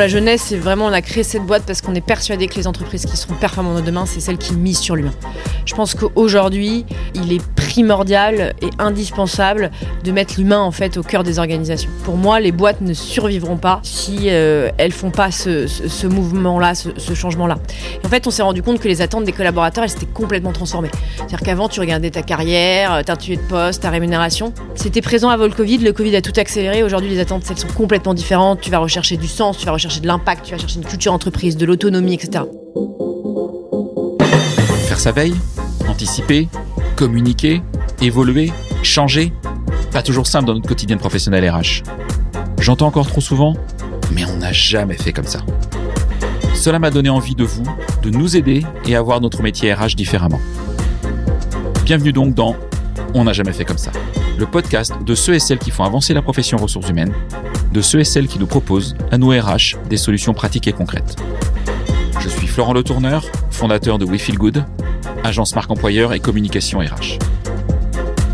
la jeunesse, c'est vraiment on a créé cette boîte parce qu'on est persuadé que les entreprises qui seront performantes de demain, c'est celles qui misent sur l'humain. Je pense qu'aujourd'hui, il est primordial et indispensable de mettre l'humain en fait au cœur des organisations. Pour moi, les boîtes ne survivront pas si euh, elles font pas ce, mouvement-là, ce, changement-là. En fait, on s'est rendu compte que les attentes des collaborateurs, elles s'étaient complètement transformées. C'est-à-dire qu'avant, tu regardais ta carrière, ta tuée de poste, ta rémunération. C'était présent avant le Covid. Le Covid a tout accéléré. Aujourd'hui, les attentes, elles sont complètement différentes. Tu vas rechercher du sens, tu vas rechercher de l'impact, tu vas chercher une culture entreprise, de l'autonomie, etc. Faire sa veille, anticiper, communiquer, évoluer, changer. Pas toujours simple dans notre quotidien de professionnel RH. J'entends encore trop souvent, mais on n'a jamais fait comme ça. Cela m'a donné envie de vous, de nous aider et à voir notre métier RH différemment. Bienvenue donc dans On n'a jamais fait comme ça, le podcast de ceux et celles qui font avancer la profession ressources humaines, de ceux et celles qui nous proposent, à nous RH, des solutions pratiques et concrètes. Je suis Florent Le Tourneur, fondateur de We Feel Good, agence marque employeur et communication RH.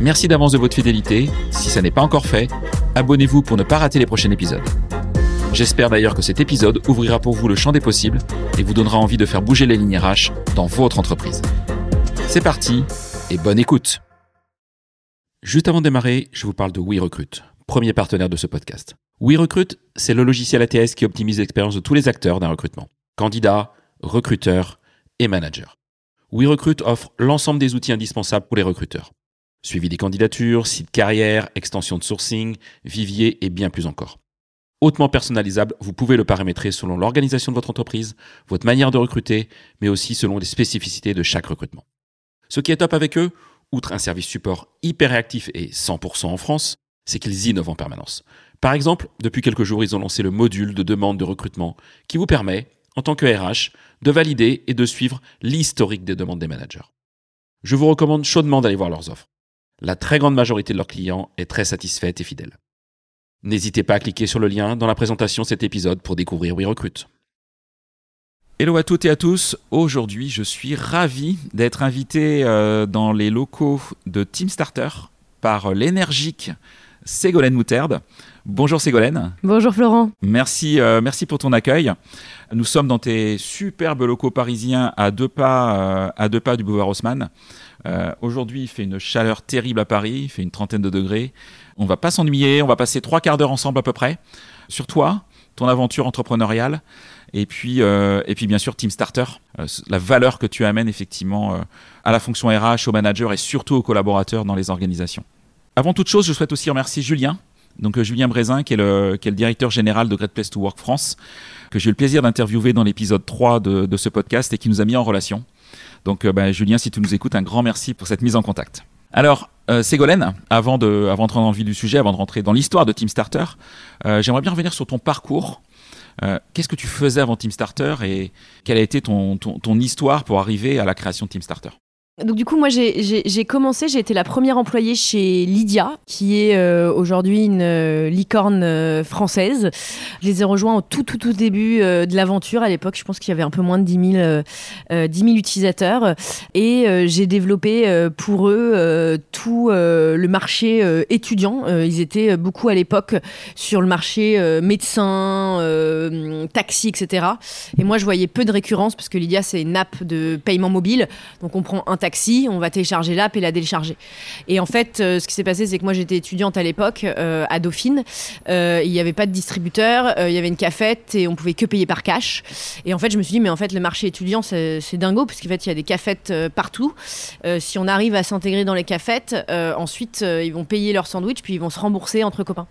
Merci d'avance de votre fidélité. Si ça n'est pas encore fait, abonnez-vous pour ne pas rater les prochains épisodes. J'espère d'ailleurs que cet épisode ouvrira pour vous le champ des possibles et vous donnera envie de faire bouger les lignes RH dans votre entreprise. C'est parti et bonne écoute. Juste avant de démarrer, je vous parle de WeRecruit, premier partenaire de ce podcast. WeRecruit, c'est le logiciel ATS qui optimise l'expérience de tous les acteurs d'un recrutement. Candidats, recruteurs et managers. WeRecruit offre l'ensemble des outils indispensables pour les recruteurs. Suivi des candidatures, site carrière, extension de sourcing, vivier et bien plus encore. Hautement personnalisable, vous pouvez le paramétrer selon l'organisation de votre entreprise, votre manière de recruter, mais aussi selon les spécificités de chaque recrutement. Ce qui est top avec eux, outre un service support hyper réactif et 100% en France, c'est qu'ils innovent en permanence. Par exemple, depuis quelques jours, ils ont lancé le module de demande de recrutement qui vous permet, en tant que RH, de valider et de suivre l'historique des demandes des managers. Je vous recommande chaudement d'aller voir leurs offres. La très grande majorité de leurs clients est très satisfaite et fidèle. N'hésitez pas à cliquer sur le lien dans la présentation de cet épisode pour découvrir WeRecruit. Hello à toutes et à tous. Aujourd'hui, je suis ravi d'être invité euh, dans les locaux de Team Starter par l'énergique Ségolène Moutarde. Bonjour Ségolène. Bonjour Florent. Merci, euh, merci pour ton accueil. Nous sommes dans tes superbes locaux parisiens à deux pas, euh, à deux pas du boulevard Haussmann. Euh, Aujourd'hui, il fait une chaleur terrible à Paris, il fait une trentaine de degrés. On va pas s'ennuyer, on va passer trois quarts d'heure ensemble à peu près sur toi, ton aventure entrepreneuriale, et puis, euh, et puis bien sûr Team Starter, euh, la valeur que tu amènes effectivement euh, à la fonction RH, aux managers et surtout aux collaborateurs dans les organisations. Avant toute chose, je souhaite aussi remercier Julien, donc euh, Julien Brézin, qui est, le, qui est le directeur général de Great Place to Work France, que j'ai eu le plaisir d'interviewer dans l'épisode 3 de, de ce podcast et qui nous a mis en relation. Donc bah, Julien, si tu nous écoutes, un grand merci pour cette mise en contact. Alors, euh, Ségolène, avant de, avant de rentrer dans le vif du sujet, avant de rentrer dans l'histoire de Team Starter, euh, j'aimerais bien revenir sur ton parcours. Euh, Qu'est-ce que tu faisais avant Team Starter et quelle a été ton, ton, ton histoire pour arriver à la création de Team Starter? Donc du coup, moi, j'ai- commencé, j'ai été la première employée chez Lydia, qui est euh, aujourd'hui une euh, licorne euh, française. Je les ai rejoints au tout, tout, tout début euh, de l'aventure. À l'époque, je pense qu'il y avait un peu moins de 10 000, euh, euh, 10 000 utilisateurs. Et euh, j'ai développé euh, pour eux tout le marché étudiant. Ils étaient beaucoup à l'époque sur le marché médecin, taxi, etc. Et moi, je voyais peu de récurrence parce que Lydia, c'est une app de paiement mobile. Donc, on prend un on va télécharger l'app et la télécharger. Et en fait, euh, ce qui s'est passé, c'est que moi, j'étais étudiante à l'époque euh, à Dauphine. Euh, il n'y avait pas de distributeur, il y avait une cafette et on pouvait que payer par cash. Et en fait, je me suis dit, mais en fait, le marché étudiant, c'est dingo parce qu'en fait, il y a des cafettes partout. Si on arrive à s'intégrer dans les cafettes, ensuite, ils vont payer leur sandwich puis ils vont se rembourser entre copains.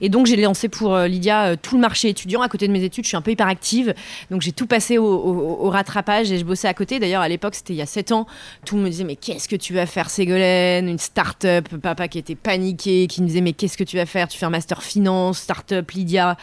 Et donc, j'ai lancé pour Lydia tout le marché étudiant. À côté de mes études, je suis un peu hyperactive. Donc, j'ai tout passé au, rattrapage et je bossais à côté. D'ailleurs, à l'époque, c'était il y a 7 ans. Tout monde me disait, mais qu'est-ce que tu vas faire, Ségolène? Une start-up. Papa qui était paniqué, qui me disait, mais qu'est-ce que tu vas faire? Tu fais un master finance, start-up, Lydia.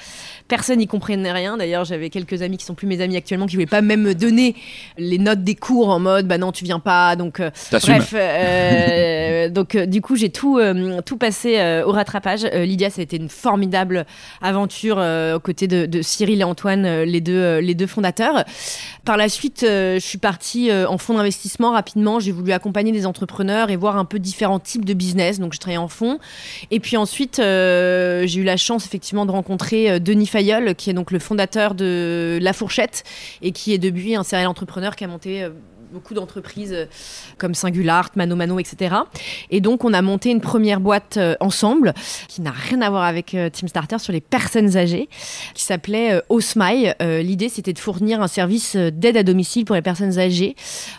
Personne n'y comprenait rien. D'ailleurs, j'avais quelques amis qui sont plus mes amis actuellement qui voulaient pas même me donner les notes des cours en mode, bah non, tu viens pas. Donc, euh, Bref, euh, donc euh, du coup j'ai tout euh, tout passé au rattrapage. Lydia, ça a été une formidable aventure aux côtés de, de Cyril et Antoine, les deux les deux fondateurs. Par la suite, je suis partie en fonds d'investissement rapidement. J'ai voulu accompagner des entrepreneurs et voir un peu différents types de business. Donc, je travaillais en fond. Et puis ensuite, euh, j'ai eu la chance effectivement de rencontrer euh, Denis Fayolle, qui est donc le fondateur de La Fourchette et qui est depuis un serial entrepreneur qui a monté euh, beaucoup d'entreprises euh, comme Singular, Mano Mano, etc. Et donc, on a monté une première boîte euh, ensemble qui n'a rien à voir avec euh, Team Starter sur les personnes âgées, qui s'appelait Osmai. L'idée, c'était de fournir un service d'aide à domicile pour les personnes âgées,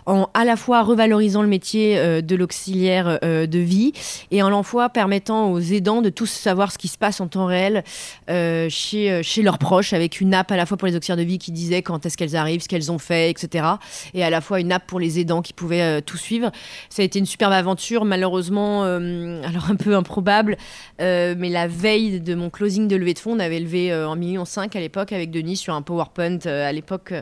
en à la fois revalorisant le métier de l'auxiliaire de vie et en l'enfoi permettant aux aidants de tous savoir ce qui se passe en temps réel chez, chez leurs proches, avec une app à la fois pour les auxiliaires de vie qui disait quand est-ce qu'elles arrivent, ce qu'elles ont fait, etc. Et à la fois une app pour les aidants qui pouvaient euh, tout suivre. Ça a été une superbe aventure, malheureusement, euh, alors un peu improbable, euh, mais la veille de mon closing de levée de fonds, on avait levé euh, 1,5 million à l'époque avec Denis sur un PowerPoint. à l'époque,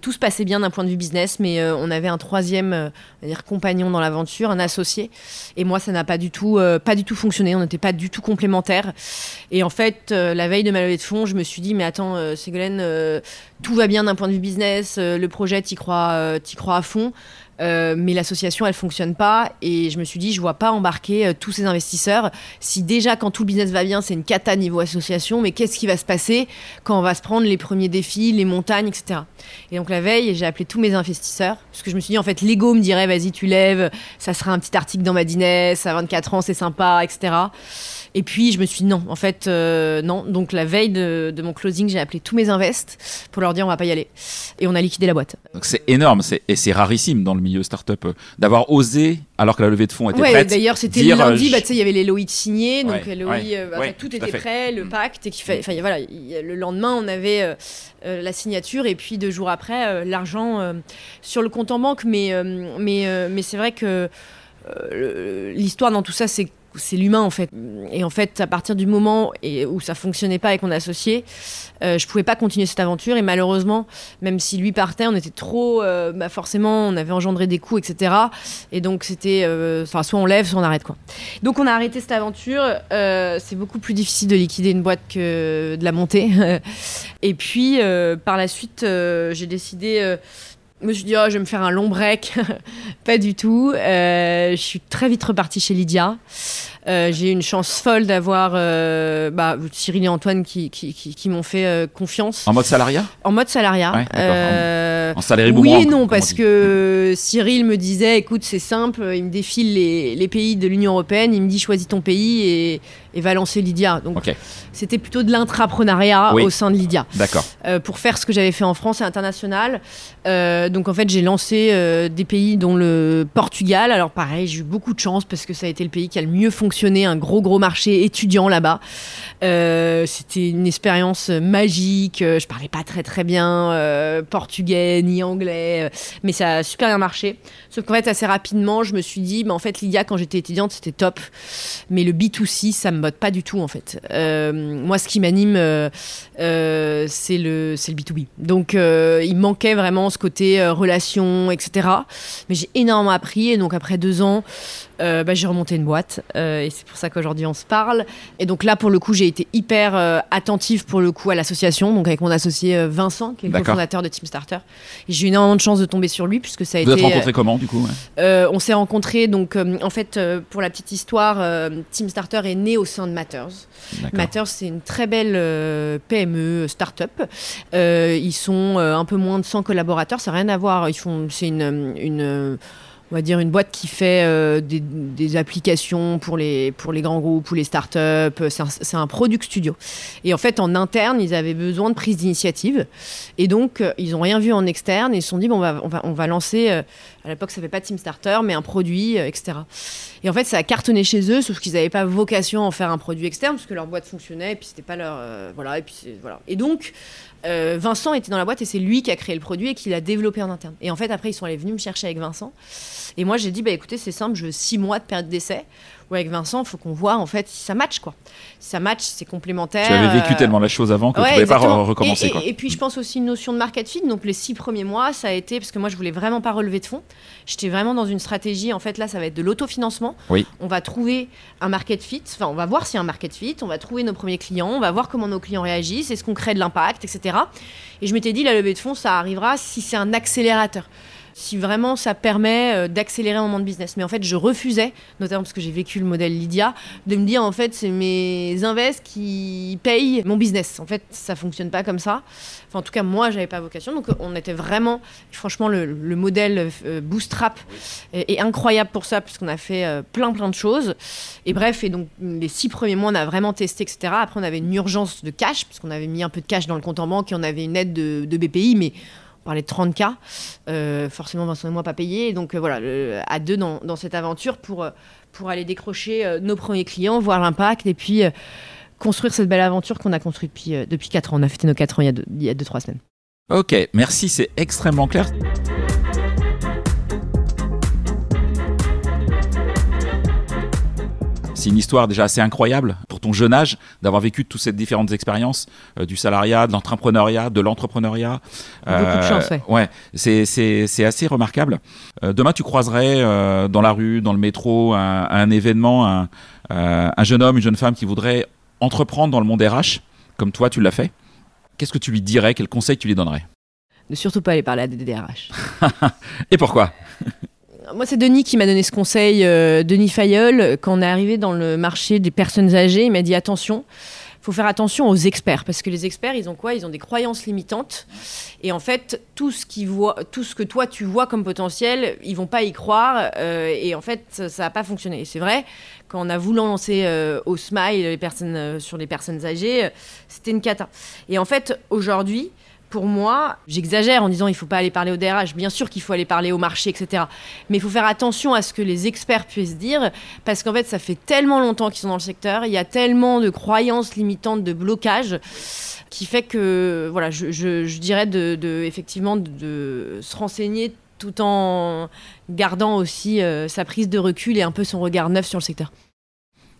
tout se passait bien d'un point de vue business, mais on avait un troisième dire compagnon dans l'aventure, un associé. Et moi, ça n'a pas du tout, pas du tout fonctionné. On n'était pas du tout complémentaires. Et en fait, la veille de ma levée de fonds, je me suis dit, mais attends, Ségolène, tout va bien d'un point de vue business, le projet, t'y crois, crois à fond. Euh, mais l'association, elle fonctionne pas. Et je me suis dit, je vois pas embarquer euh, tous ces investisseurs. Si déjà, quand tout le business va bien, c'est une cata niveau association, mais qu'est-ce qui va se passer quand on va se prendre les premiers défis, les montagnes, etc. Et donc la veille, j'ai appelé tous mes investisseurs. Parce que je me suis dit, en fait, l'ego me dirait, vas-y, tu lèves, ça sera un petit article dans Madinès, à 24 ans, c'est sympa, etc. Et puis je me suis dit non, en fait euh, non. Donc la veille de, de mon closing, j'ai appelé tous mes invests pour leur dire on va pas y aller. Et on a liquidé la boîte. Donc c'est énorme, c'est- et c'est rarissime dans le milieu startup euh, d'avoir osé, alors que la levée de fonds était Ouais, prête. d'ailleurs c'était le euh, lundi, je- bah, il y avait les LOI donc Ouais, les LOI, ouais, euh, tout était prêt, le Mm. pacte, et qu'il fallait, enfin voilà, y le lendemain on avait la signature et puis deux jours après l'argent sur le compte en banque, mais mais mais c'est vrai que l'histoire dans tout ça c'est c'est l'humain en fait. Et en fait, à partir du moment où ça fonctionnait pas avec mon associé, euh, je pouvais pas continuer cette aventure. Et malheureusement, même si lui partait, on était trop. euh, bah forcément, on avait engendré des coûts, etc. Et donc c'était, euh, soit on lève, soit on arrête quoi. Donc on a arrêté cette aventure. Euh, c'est beaucoup plus difficile de liquider une boîte que de la monter. et puis par la suite, j'ai décidé. Je me suis dit, oh, je vais me faire un long break. pas du tout. Euh, je suis très vite repartie chez Lydia. Euh, j'ai eu une chance folle d'avoir euh, bah, Cyril et Antoine qui, qui, qui- qui m'ont fait euh, confiance En mode salariat? En mode salariat. Ouais. Euh, En salarié oui et non, parce que Cyril me disait, écoute, c'est simple, il me défile les, les pays de l'Union Européenne, il me dit, choisis ton pays et, et va lancer Lydia. Donc c'était plutôt de l'intrapreneuriat Oui. au sein de Lydia d'accord. pour faire ce que j'avais fait en France et international. Donc en fait, j'ai lancé des pays dont le Portugal. Alors pareil, j'ai eu beaucoup de chance parce que ça a été le pays qui a le mieux fonctionné, un gros gros marché étudiant là-bas. Euh, C'était une expérience magique. Euh, Je parlais pas très très bien euh, portugais ni anglais, mais ça a super bien marché. Sauf qu'en fait, assez rapidement, je me suis dit, bah, en fait, Lydia, quand j'étais étudiante, c'était top. Mais le B2C, ça me botte pas du tout, en fait. Euh, moi, ce qui m'anime, euh, euh, c'est le, c'est le B2B. Donc, euh, il manquait vraiment ce côté euh, relation, etc. Mais j'ai énormément appris. Et donc, après deux ans, bah, j'ai remonté une boîte. Et c'est pour ça qu'aujourd'hui, on se parle. Et donc là, pour le coup, j'ai été hyper attentive, pour le coup, à l'association. Donc, avec mon associé Vincent, qui est le D'accord. cofondateur de Team Starter. J'ai eu énormément de chance de tomber sur lui, puisque ça a Vous été... rencontrés comment du coup ouais Euh, on s'est rencontrés, donc euh, en fait, euh, pour la petite histoire, Team Starter est né au sein de Matters. Matters, c'est une très belle PME, start-up. Ils sont un peu moins de 100 collaborateurs, ça n'a rien à voir. Ils font, c'est une, une, on va dire une boîte qui fait euh, des, des applications pour les, pour les grands groupes ou les startups. C'est un, c'est un product studio. Et en fait, en interne, ils avaient besoin de prise d'initiative. Et donc, euh, ils n'ont rien vu en externe et ils se sont dit, bon, on va, on va, on va lancer, euh, à l'époque, ça fait pas Team Starter, mais un produit, euh, etc. Et en fait, ça a cartonné chez eux, sauf qu'ils n'avaient pas vocation à en faire un produit externe, parce que leur boîte fonctionnait, et puis c'était pas leur. euh, voilà, et puis voilà. Et donc, euh, Vincent était dans la boîte, et c'est lui qui a créé le produit et qui l'a développé en interne. Et en fait, après, ils sont allés venus me chercher avec Vincent. Et moi, j'ai dit, bah écoutez, c'est simple, je veux six mois de période d'essai. Ou avec Vincent, il faut qu'on voit en fait si ça match, quoi. Si ça match, c'est complémentaire. Tu avais vécu euh, tellement la chose avant que Ouais, tu ne pouvais pas recommencer Et, et- quoi. et puis je pense aussi une notion de market fit. Donc les six premiers mois, ça a été parce que moi je voulais vraiment pas relever de fonds. J'étais vraiment dans une stratégie. En fait là, ça va être de l'autofinancement. Oui. On va trouver un market fit. Enfin, on va voir s'il y a un market fit. On va trouver nos premiers clients. On va voir comment nos clients réagissent. Est-ce qu'on crée de l'impact, etc. Et je m'étais dit la levée de fonds, ça arrivera si c'est un accélérateur. Si vraiment ça permet euh, d'accélérer un moment de business. Mais en fait, je refusais, notamment parce que j'ai vécu le modèle Lydia, de me dire en fait, c'est mes invests qui payent mon business. En fait, ça fonctionne pas comme ça. Enfin, en tout cas, moi, j'avais pas vocation. Donc, on était vraiment, franchement, le, modèle euh, Bootstrap est, incroyable pour ça, puisqu'on a fait euh, plein, plein de choses. Et bref, et donc, les six premiers mois, on a vraiment testé, etc. Après, on avait une urgence de cash, puisqu'on avait mis un peu de cash dans le compte en banque et on avait une aide de, de BPI, mais parlait de 30 cas, euh, forcément Vincent et moi pas payés. donc euh, voilà, à deux dans, cette aventure pour, euh, pour aller décrocher nos premiers clients, voir l'impact et puis construire cette belle aventure qu'on a construite depuis, depuis 4 ans. On a fêté nos 4 ans il y a 2-3 semaines. Ok, merci, c'est extrêmement clair. C'est une histoire déjà assez incroyable pour ton jeune âge d'avoir vécu toutes ces différentes expériences euh, du salariat, de l'entrepreneuriat, de l'entrepreneuriat. Beaucoup de euh, chance, ouais. c'est assez remarquable. Euh, demain, tu croiserais dans la rue, dans le métro, un, un événement, un, un, jeune homme, une jeune femme qui voudrait entreprendre dans le monde RH, comme toi, tu l'as fait. Qu'est-ce que tu lui dirais? Quel conseil tu lui donnerais? Ne surtout pas aller parler à des DRH. Et pourquoi? Moi, c'est Denis qui m'a donné ce conseil, euh, Denis Fayol, quand on est arrivé dans le marché des personnes âgées. Il m'a dit attention, faut faire attention aux experts parce que les experts, ils ont quoi? Ils ont des croyances limitantes et en fait, tout ce tout ce que toi tu vois comme potentiel, ils vont pas y croire euh, et en fait, ça n'a pas fonctionné. C'est vrai. Quand on a voulu lancer euh, au Smile les personnes sur les personnes âgées, c'était une cata. Et en fait, aujourd'hui, pour moi, j'exagère en disant il ne faut pas aller parler au DRH. Bien sûr qu'il faut aller parler au marché, etc. Mais il faut faire attention à ce que les experts puissent dire, parce qu'en fait, ça fait tellement longtemps qu'ils sont dans le secteur, il y a tellement de croyances limitantes, de blocages, qui fait que, voilà, je, dirais de, effectivement de, se renseigner tout en gardant aussi euh, sa prise de recul et un peu son regard neuf sur le secteur.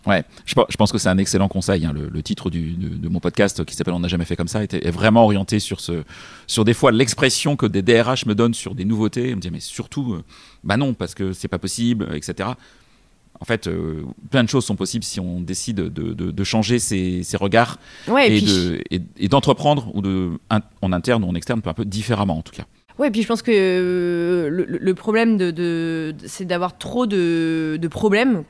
Ouais, je, pense que c'est un excellent conseil. Hein. Le, titre de, mon podcast qui s'appelle On n'a jamais fait comme ça était, est vraiment orienté sur, ce, sur des fois l'expression que des DRH me donnent sur des nouveautés. On me dit mais surtout, euh, bah non, parce que c'est pas possible, etc. En fait, euh, plein de choses sont possibles si on décide de, changer ses, regards et, d'entreprendre ou de, en interne ou en externe, peu un peu différemment en tout cas. Oui, puis je pense que euh, le, problème, de, c'est d'avoir trop de, problèmes.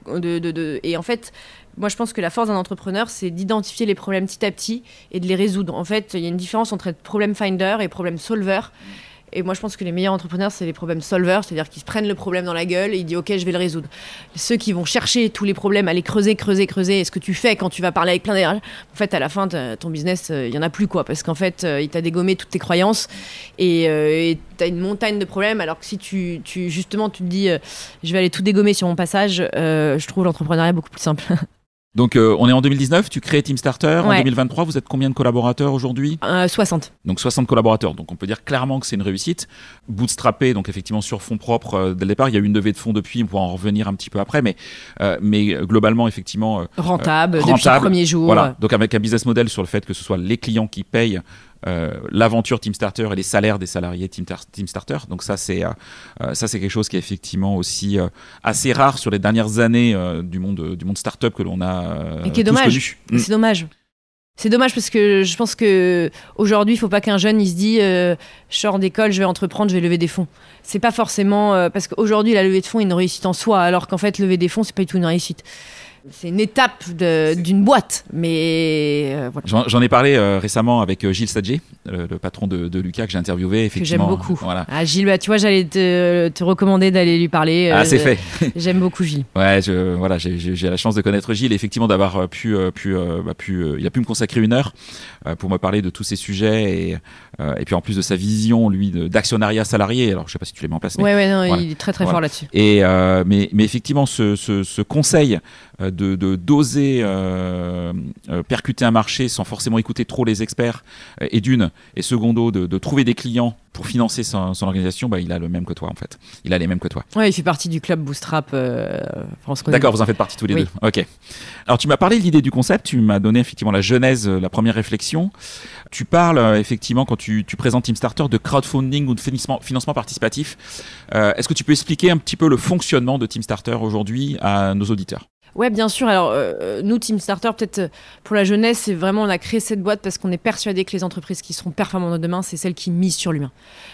Et en fait, moi, je pense que la force d'un entrepreneur, c'est d'identifier les problèmes petit à petit et de les résoudre. En fait, il y a une différence entre être problème finder et problème solver. Et moi, je pense que les meilleurs entrepreneurs, c'est les problèmes solvers, c'est-à-dire qu'ils se prennent le problème dans la gueule et ils disent OK, je vais le résoudre. Ceux qui vont chercher tous les problèmes, aller creuser, creuser, creuser, et ce que tu fais quand tu vas parler avec plein d'RH, en fait, à la fin, ton business, euh, il y en a plus quoi, parce qu'en fait, euh, il t'a dégommé toutes tes croyances et euh, tu as une montagne de problèmes. Alors que si tu justement, tu te dis je vais aller tout dégommer sur mon passage, je trouve l'entrepreneuriat beaucoup plus simple. Donc euh, on est en 2019, tu crées Team Starter. En 2023, vous êtes combien de collaborateurs aujourd'hui? 60. Euh, donc 60 collaborateurs. Donc on peut dire clairement que c'est une réussite. Bootstrappé, donc effectivement sur fonds propres euh, dès le départ. Il y a eu une levée de fonds depuis, on pourra en revenir un petit peu après. Mais, mais globalement, effectivement... rentable, depuis le premier jour. Voilà, donc avec un business model sur le fait que ce soit les clients qui payent euh, l'aventure Team Starter et les salaires des salariés Team, Team Starter. Donc ça c'est euh, euh, ça c'est quelque chose qui est effectivement aussi assez rare sur les dernières années du monde du monde startup que l'on a. et qui est dommage. Mm. C'est dommage. C'est dommage parce que je pense que aujourd'hui, il faut pas qu'un jeune il se dise je sors d'école, je vais entreprendre, je vais lever des fonds. C'est pas forcément parce qu'aujourd'hui la levée de fonds est une réussite en soi, alors qu'en fait lever des fonds c'est pas du tout une réussite c'est une étape d'une boîte, mais euh, voilà. J'en ai parlé euh, récemment avec euh, Gilles Sadje, le, patron de, Lucas que j'ai interviewé. Effectivement, que j'aime beaucoup. Voilà. Ah, Gilles, bah, tu vois, j'allais te, te, recommander d'aller lui parler. ah, c'est fait. j'aime beaucoup Gilles. Ouais, je, voilà, j'ai la chance de connaître Gilles, effectivement, d'avoir pu, pu, bah, pu il a pu me consacrer une heure pour me parler de tous ces sujets et, et puis en plus de sa vision, lui, d'actionnariat salarié. Alors, je sais pas si tu l'as mis en place. Mais, ouais, ouais, non, il est très très fort là-dessus. Et mais, mais effectivement, ce, ce, ce conseil de d'oser euh, euh, percuter un marché sans forcément écouter trop les experts euh, et d'une. Et secondo de, de, trouver des clients pour financer son, organisation bah, il a le même que toi en fait. Il a les mêmes que toi. Ouais il fait partie du club Bootstrap France d'accord vous en faites partie tous les deux. Ok. Alors tu m'as parlé de l'idée du concept tu m'as donné effectivement la genèse la première réflexion. Tu parles effectivement quand tu, tu, présentes Team Starter de crowdfunding ou de financement, financement participatif. Est-ce que tu peux expliquer un petit peu le fonctionnement de Team Starter aujourd'hui à nos auditeurs? Ouais, bien sûr. Alors, euh, nous, Team Starter, peut-être euh, pour la jeunesse, c'est vraiment, on a créé cette boîte parce qu'on est persuadé que les entreprises qui seront performantes demain, c'est celles qui misent sur l'humain.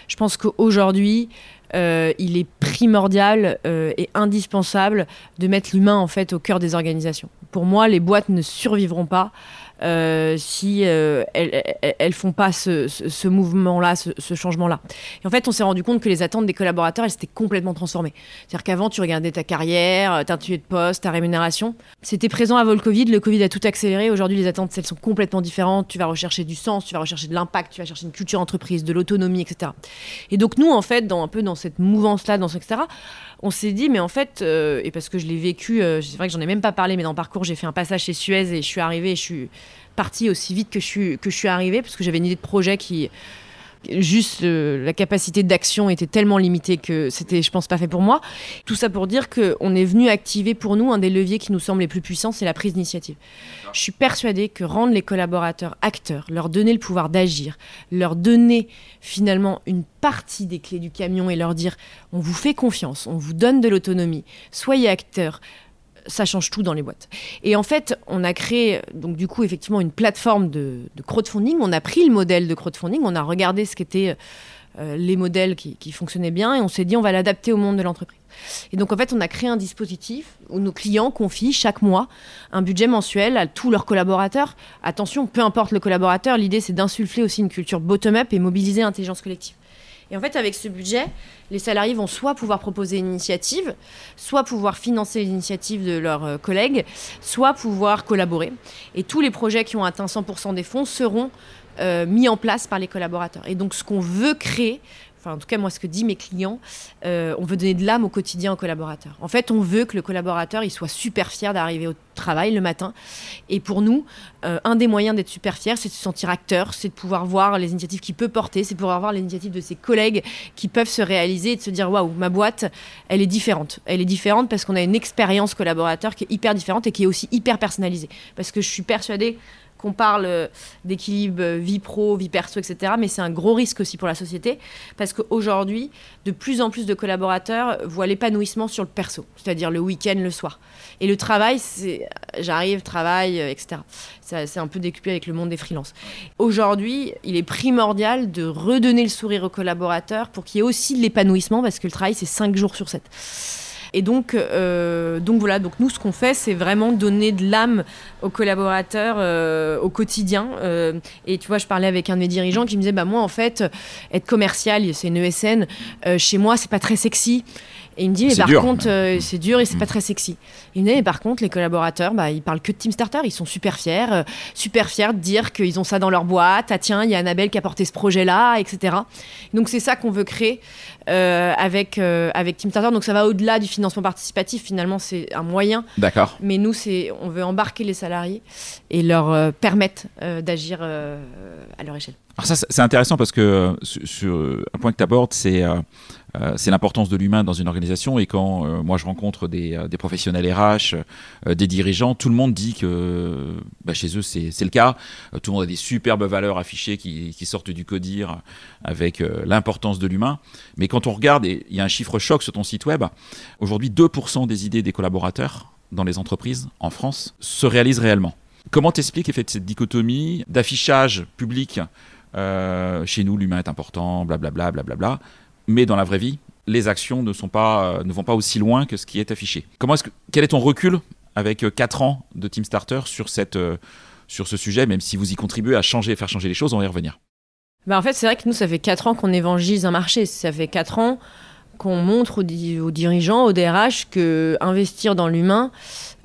Je pense qu'aujourd'hui, euh, il est primordial euh, et indispensable de mettre l'humain en fait au cœur des organisations. Pour moi, les boîtes ne survivront pas euh, si euh, elles, font pas ce, mouvement-là, ce, changement-là. Et en fait, on s'est rendu compte que les attentes des collaborateurs, elles s'étaient complètement transformées. C'est-à-dire qu'avant, tu regardais ta carrière, ta tué de poste, ta rémunération. C'était présent avant le Covid. Le Covid a tout accéléré. Aujourd'hui, les attentes, elles sont complètement différentes. Tu vas rechercher du sens, tu vas rechercher de l'impact, tu vas chercher une culture entreprise, de l'autonomie, etc. Et donc, nous, en fait, dans un peu dans cette mouvance-là, dans ce, etc., on s'est dit, mais en fait, euh, et parce que je l'ai vécu, c'est vrai que j'en ai même pas parlé, mais dans le parcours, j'ai fait un passage chez Suez et je suis arrivée, je suis partie aussi vite que je suis, que je suis arrivée, parce que j'avais une idée de projet qui. Juste euh, la capacité d'action était tellement limitée que c'était, je pense, pas fait pour moi. Tout ça pour dire qu'on est venu activer pour nous un des leviers qui nous semble les plus puissants, c'est la prise d'initiative. Je suis persuadée que rendre les collaborateurs acteurs, leur donner le pouvoir d'agir, leur donner finalement une partie des clés du camion et leur dire on vous fait confiance, on vous donne de l'autonomie, soyez acteurs, ça change tout dans les boîtes. Et en fait, on a créé, donc du coup, effectivement, une plateforme de, crowdfunding. On a pris le modèle de crowdfunding, on a regardé ce qu'étaient euh, les modèles qui, fonctionnaient bien et on s'est dit, on va l'adapter au monde de l'entreprise. Et donc, en fait, on a créé un dispositif où nos clients confient chaque mois un budget mensuel à tous leurs collaborateurs. Attention, peu importe le collaborateur, l'idée, c'est d'insuffler aussi une culture bottom-up et mobiliser l'intelligence collective. Et en fait, avec ce budget, les salariés vont soit pouvoir proposer une initiative, soit pouvoir financer l'initiative de leurs euh, collègues, soit pouvoir collaborer. Et tous les projets qui ont atteint 100% des fonds seront euh, mis en place par les collaborateurs. Et donc, ce qu'on veut créer, enfin en tout cas moi ce que disent mes clients, euh, on veut donner de l'âme au quotidien aux collaborateurs. En fait, on veut que le collaborateur il soit super fier d'arriver au travail le matin. Et pour nous, euh, un des moyens d'être super fier, c'est de se sentir acteur, c'est de pouvoir voir les initiatives qu'il peut porter, c'est de pouvoir voir les initiatives de ses collègues qui peuvent se réaliser et de se dire waouh, ma boîte, elle est différente. Elle est différente parce qu'on a une expérience collaborateur qui est hyper différente et qui est aussi hyper personnalisée. Parce que je suis persuadée qu'on parle euh, d'équilibre euh, vie pro, vie perso, etc. Mais c'est un gros risque aussi pour la société parce qu'aujourd'hui, de plus en plus de collaborateurs voient l'épanouissement sur le perso, c'est-à-dire le week-end, le soir. Et le travail, c'est j'arrive, travail, euh, etc. C'est un peu décuplé avec le monde des freelances. Aujourd'hui, il est primordial de redonner le sourire aux collaborateurs pour qu'il y ait aussi de l'épanouissement parce que le travail, c'est 5 jours sur 7. Et donc, euh, voilà, nous, ce qu'on fait, c'est vraiment donner de l'âme aux collaborateurs euh, au quotidien. Euh, et tu vois, je parlais avec un de mes dirigeants qui me disait, bah moi, en fait, être commercial, c'est une ESN, chez moi, c'est pas très sexy. Et il me dit, mais par contre, c'est dur et c'est pas mm. très sexy. Il me dit, mais par contre, les collaborateurs, bah, ils parlent que de Team Starter, ils sont super fiers, super fiers de dire qu'ils ont ça dans leur boîte. Ah tiens, il y a Annabelle qui a porté ce projet-là, etc. Donc c'est ça qu'on veut créer euh, avec, euh, avec Team Starter. Donc ça va au-delà du financement participatif. Finalement, c'est un moyen. D'accord. Mais nous, c'est, on veut embarquer les salariés et leur euh, permettre d'agir à leur échelle. Alors ça, c'est intéressant parce que sur, un point que tu abordes, c'est euh, c'est l'importance de l'humain dans une organisation. Et quand euh, moi je rencontre des, euh, professionnels RH, des dirigeants, tout le monde dit que bah, chez eux c'est le cas. tout le monde a des superbes valeurs affichées qui, sortent du codir avec l'importance de l'humain. Mais quand on regarde, et il y a un chiffre choc sur ton site web, aujourd'hui 2% des idées des collaborateurs dans les entreprises en France se réalisent réellement. Comment t'expliques cette dichotomie d'affichage public chez nous, l'humain est important, blablabla, blablabla, mais dans la vraie vie, les actions ne, sont pas, euh, ne vont pas aussi loin que ce qui est affiché. Comment est-ce que, quel est ton recul avec 4 euh, ans de Team Starter sur, cette, euh, sur ce sujet, même si vous y contribuez à changer, faire changer les choses, on va y revenir. Bah en fait, c'est vrai que nous, ça fait 4 ans qu'on évangélise un marché. Ça fait 4 ans qu'on montre aux, dirigeants, aux DRH, que investir dans l'humain,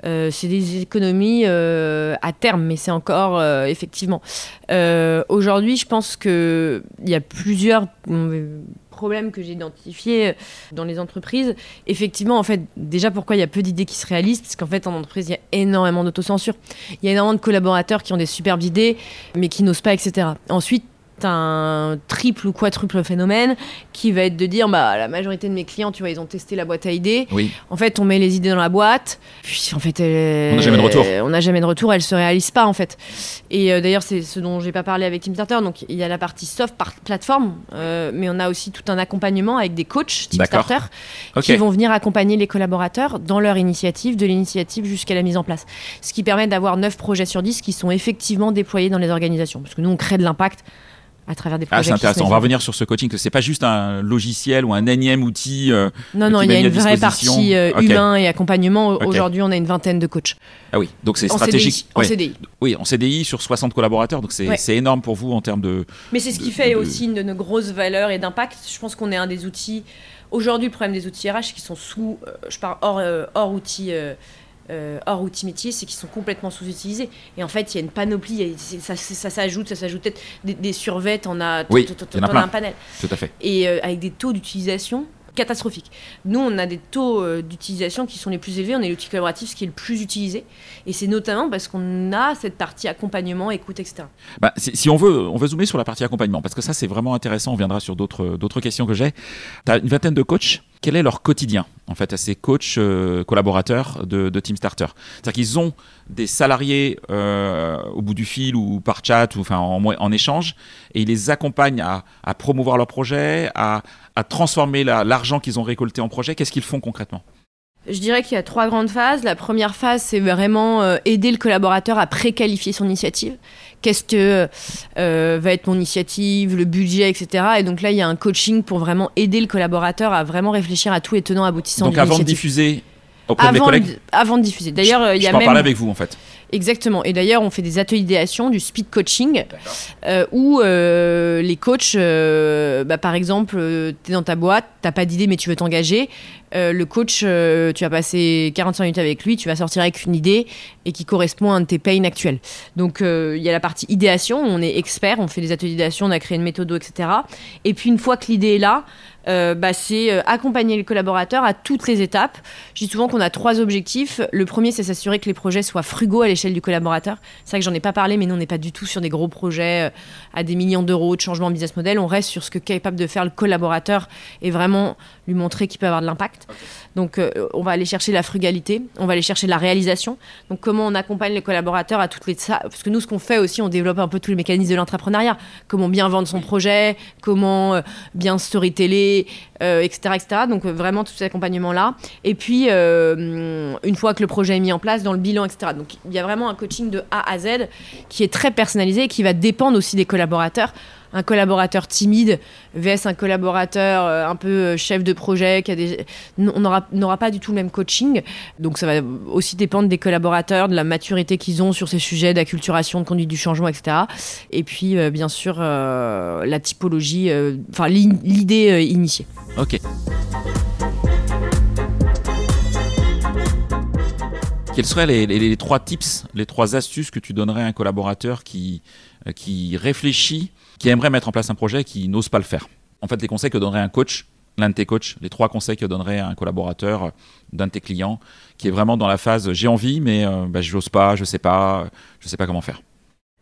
c'est des économies à terme, mais c'est encore effectivement. Aujourd'hui, je pense qu'il y a plusieurs problèmes que j'ai identifiés euh, dans les entreprises, effectivement, en fait, déjà pourquoi il y a peu d'idées qui se réalisent, parce qu'en fait, en entreprise, il y a énormément d'autocensure. Il y a énormément de collaborateurs qui ont des superbes idées, mais qui n'osent pas, etc. Ensuite, un triple ou quadruple phénomène qui va être de dire bah la majorité de mes clients tu vois ils ont testé la boîte à idées. Oui. en fait on met les idées dans la boîte. Puis en fait on n'a jamais de retour. on n'a jamais de retour elles se réalisent pas en fait. Et euh, d'ailleurs c'est ce dont j'ai pas parlé avec Team Starter donc il y a la partie soft par plateforme euh, mais on a aussi tout un accompagnement avec des coachs Team Starter qui vont venir accompagner les collaborateurs dans leur initiative de l'initiative jusqu'à la mise en place. Ce qui permet d'avoir 9 projets sur 10 qui sont effectivement déployés dans les organisations. Parce que nous on crée de l'impact à travers des Ah, projets. c'est qui intéressant. On va revenir sur ce coaching, que c'est pas juste un logiciel ou un énième outil. euh, Non, non, qui il y a une vraie partie euh, humain et accompagnement. Aujourd'hui, on a une vingtaine de coachs. Ah oui, donc c'est En stratégique. CDI, en. CDI. Oui, en CDI sur 60 collaborateurs, donc c'est Ouais. c'est énorme pour vous en termes de. Mais c'est ce qui fait de- aussi une de nos grosses valeurs et d'impact. Je pense qu'on est un des outils. Aujourd'hui, le problème des outils RH, c'est qu'ils sont sous. euh, je parle hors, euh, hors outils. Euh, hors outils métiers, c'est qu'ils sont complètement sous-utilisés. Et en fait, il y a une panoplie, a- ça, s'ajoute, ça s'ajoute peut-être des, des survêtes, on a, Oui, en a un panel. Tout à fait. Et euh, avec des taux d'utilisation catastrophiques. Nous, on a des taux euh, d'utilisation qui sont les plus élevés. On est l'outil collaboratif, ce qui est le plus utilisé. Et c'est notamment parce qu'on a cette partie accompagnement, écoute, etc. Bah, si, si on veut, on veut zoomer sur la partie accompagnement, parce que ça, c'est vraiment intéressant. On viendra sur d'autres d'autres questions que j'ai. Tu as une vingtaine de coachs? Quel est leur quotidien, en fait, à ces coachs euh, collaborateurs de, Team Starter? C'est-à-dire qu'ils ont des salariés euh, au bout du fil ou par chat ou enfin en, échange, et ils les accompagnent à, promouvoir leur projet, à, transformer la- l'argent qu'ils ont récolté en projet. Qu'est-ce qu'ils font concrètement? Je dirais qu'il y a trois grandes phases. La première phase, c'est vraiment euh, aider le collaborateur à préqualifier son initiative. Qu'est-ce que euh, va être mon initiative, le budget, etc. Et donc là, il y a un coaching pour vraiment aider le collaborateur à vraiment réfléchir à tous les tenants aboutissants Donc de avant de diffuser auprès de mes Avant collègues, de, avant de diffuser. D'ailleurs, il y je a en même parler avec vous, en fait. Exactement. Et d'ailleurs, on fait des ateliers d'idéation, du speed coaching, euh, où euh, les coachs, euh, bah, par exemple, tu es dans ta boîte, t'as pas d'idée, mais tu veux t'engager. Le coach, tu vas passer 45 minutes avec lui, tu vas sortir avec une idée et qui correspond à un de tes pains actuels. Donc, il y a la partie idéation, on est expert, on fait des ateliers d'idéation, on a créé une méthode, etc. Et puis, une fois que l'idée est là, euh, bah, c'est euh, accompagner le collaborateur à toutes les étapes. Je dis souvent qu'on a trois objectifs. Le premier, c'est s'assurer que les projets soient frugaux à l'échelle du collaborateur. C'est vrai que j'en ai pas parlé, mais nous, on n'est pas du tout sur des gros projets euh, à des millions d'euros de changement de business model. On reste sur ce que est capable de faire le collaborateur et vraiment lui montrer qu'il peut avoir de l'impact. Donc, euh, on va aller chercher la frugalité, on va aller chercher la réalisation. Donc, comment on accompagne les collaborateurs à toutes les ça? Parce que nous, ce qu'on fait aussi, on développe un peu tous les mécanismes de l'entrepreneuriat. Comment bien vendre son projet, comment euh, bien storyteller, euh, etc., etc. Donc, vraiment tout cet accompagnement-là. Et puis, une fois que le projet est mis en place, dans le bilan, etc. Donc, il y a vraiment un coaching de A à Z qui est très personnalisé et qui va dépendre aussi des collaborateurs. Un collaborateur timide vs un collaborateur euh, un peu euh, chef de projet on n'aura pas du tout le même coaching. Donc ça va aussi dépendre des collaborateurs de la maturité qu'ils ont sur ces sujets d'acculturation de conduite du changement etc et puis euh, bien sûr la typologie enfin l'i- l'idée initiée. Ok. Quels seraient les, trois tips, les trois astuces que tu donnerais à un collaborateur qui, euh, qui réfléchit, qui aimerait mettre en place un projet, qui n'ose pas le faire? En fait, les conseils que donnerait un coach, l'un de tes coachs, les trois conseils que donnerait un collaborateur d'un de tes clients, qui est vraiment dans la phase j'ai envie, mais euh, bah, je n'ose pas, je sais pas, je sais pas comment faire.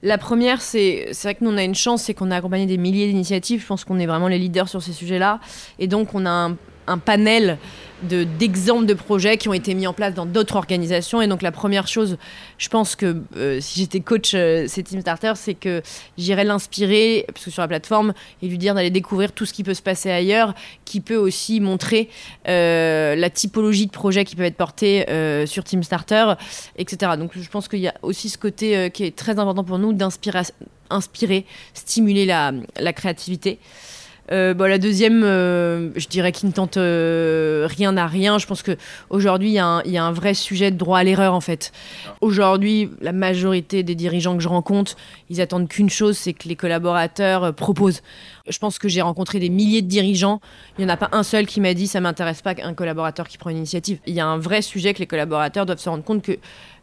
La première, c'est c'est vrai que nous, on a une chance, c'est qu'on a accompagné des milliers d'initiatives. Je pense qu'on est vraiment les leaders sur ces sujets-là. Et donc, on a un, un panel de- d'exemples de, projets qui ont été mis en place dans d'autres organisations. Et donc, la première chose, je pense que euh, si j'étais coach euh, chez Team Starter, c'est que j'irais l'inspirer, parce que sur la plateforme, et lui dire d'aller découvrir tout ce qui peut se passer ailleurs, qui peut aussi montrer euh, la typologie de projets qui peuvent être portés euh, sur Team Starter, etc. Donc, je pense qu'il y a aussi ce côté qui est très important pour nous d'inspirer, inspirer, stimuler la, la créativité. Euh, bon, la deuxième, euh, je dirais qu'il ne tente euh, rien à rien. Je pense que aujourd'hui il y, a un- vrai sujet de droit à l'erreur en fait. Aujourd'hui, la majorité des dirigeants que je rencontre, ils attendent qu'une chose, c'est que les collaborateurs proposent. Je pense que j'ai rencontré des milliers de dirigeants. Il n'y en a pas un seul qui m'a dit ça m'intéresse pas qu'un collaborateur qui prend une initiative. Il y a un vrai sujet que les collaborateurs doivent se rendre compte que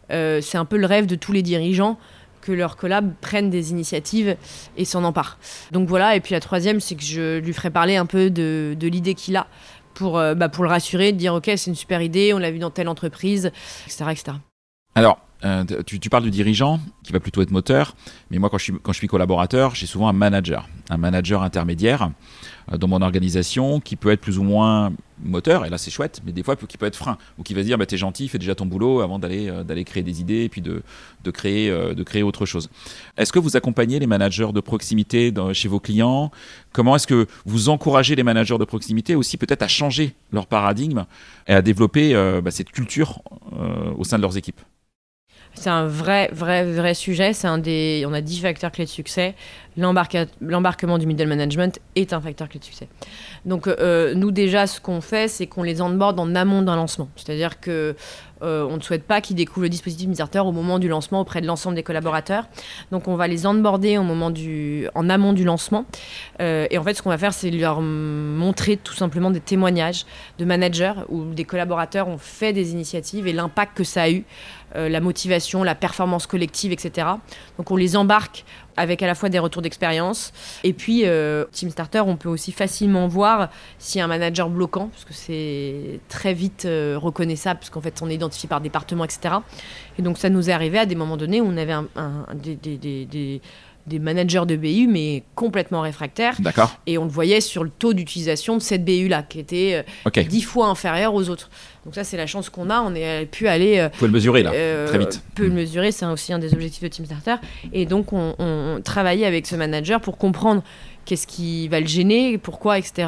c'est un peu le rêve de tous les dirigeants que leurs collabs prennent des initiatives et s'en emparent. Donc voilà, et puis la troisième, c'est que je lui ferai parler un peu de, l'idée qu'il a pour, euh, bah, pour le rassurer, de dire ok, c'est une super idée, on l'a vu dans telle entreprise, etc. etc. Alors, euh, tu, tu parles du dirigeant qui va plutôt être moteur, mais moi quand je suis, quand je suis collaborateur, j'ai souvent un manager, un manager intermédiaire dans mon organisation qui peut être plus ou moins moteur, et là c'est chouette, mais des fois qui peut être frein, ou qui va se dire bah, t'es gentil, fais déjà ton boulot avant d'aller euh, d'aller créer des idées et puis de, de, créer, euh, de créer autre chose. Est-ce que vous accompagnez les managers de proximité chez vos clients? Comment est-ce que vous encouragez les managers de proximité aussi peut-être à changer leur paradigme et à développer euh, bah, cette culture euh, au sein de leurs équipes? C'est un vrai, vrai, vrai sujet. C'est un des, on a 10 facteurs clés de succès. L'embarquement du middle management est un facteur clé de succès. Donc, euh, nous, déjà, ce qu'on fait, c'est qu'on les onboard en amont d'un lancement. C'est-à-dire que euh, on ne souhaite pas qu'ils découvrent le dispositif Miserteur au moment du lancement auprès de l'ensemble des collaborateurs. Donc on va les onboarder au moment en amont du lancement. Euh, et en fait, ce qu'on va faire, c'est leur montrer tout simplement des témoignages de managers où des collaborateurs ont fait des initiatives et l'impact que ça a eu, euh, la motivation, la performance collective, etc. Donc on les embarque avec à la fois des retours d'expérience. Et puis, euh, Team Starter, on peut aussi facilement voir s'il y a un manager bloquant, parce que c'est très vite euh, reconnaissable, parce qu'en fait, on est identifié par département, etc. Et donc, ça nous est arrivé à des moments donnés où on avait un, des, des, des, des managers de BU, mais complètement réfractaires. D'accord. Et on le voyait sur le taux d'utilisation de cette BU-là, qui était euh, dix fois inférieur aux autres. Donc ça, c'est la chance qu'on a. On est pu aller... Euh, Vous pouvez le mesurer, là, euh, très vite. peut le mm. mesurer, c'est aussi un des objectifs de Team Starter. Et donc, on, on travaillait avec ce manager pour comprendre qu'est-ce qui va le gêner, pourquoi, etc.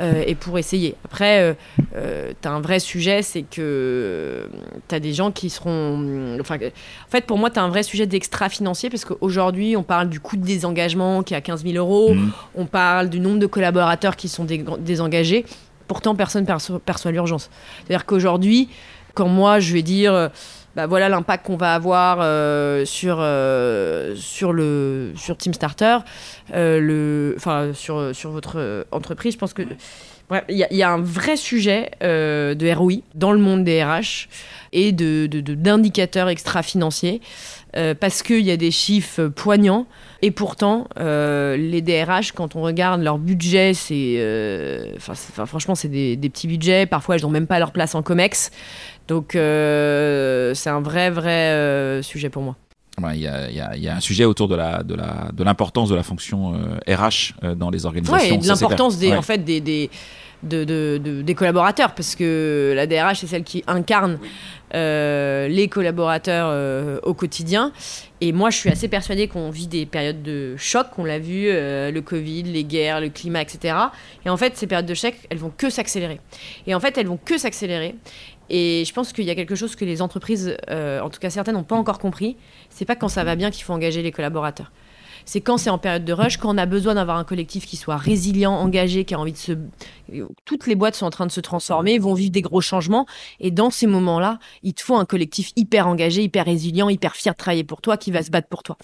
Euh, et pour essayer. Après, euh, euh, tu as un vrai sujet, c'est que tu as des gens qui seront... Enfin, en fait, pour moi, tu as un vrai sujet d'extra-financier, parce qu'aujourd'hui, on parle du coût de désengagement qui est à 15 000 euros, mmh. on parle du nombre de collaborateurs qui sont désengagés, pourtant, personne ne perçoit l'urgence. C'est-à-dire qu'aujourd'hui, quand moi, je vais dire bah, voilà l'impact qu'on va avoir euh, sur, euh, sur, le, sur Team Starter, euh, sur, sur votre entreprise. Je pense que il y, a un vrai sujet de ROI dans le monde des RH et d'indicateurs de, de, extra-financiers parce qu'il y a des chiffres poignants. Et pourtant, les DRH, quand on regarde leur budget, c'est, franchement, c'est des, des, petits budgets. Parfois, elles n'ont même pas leur place en COMEX. Donc euh, c'est un vrai, vrai euh, sujet pour moi. Il y, a, un sujet autour de la de la de l'importance de la fonction RH euh, dans les organisations. Oui, de l'importance des en fait des, des de, de, des collaborateurs parce que la DRH c'est celle qui incarne les collaborateurs au quotidien. Et moi je suis assez persuadée qu'on vit des périodes de choc. On l'a vu le Covid les guerres le climat etc et en fait ces périodes de choc elles vont que s'accélérer. Et en fait elles vont que s'accélérer et je pense qu'il y a quelque chose que les entreprises, euh, en tout cas certaines, n'ont pas encore compris. C'est pas quand ça va bien qu'il faut engager les collaborateurs. C'est quand c'est en période de rush, quand on a besoin d'avoir un collectif qui soit résilient, engagé, qui a envie de se. Toutes les boîtes sont en train de se transformer, vont vivre des gros changements. Et dans ces moments-là, il te faut un collectif hyper engagé, hyper résilient, hyper fier de travailler pour toi, qui va se battre pour toi.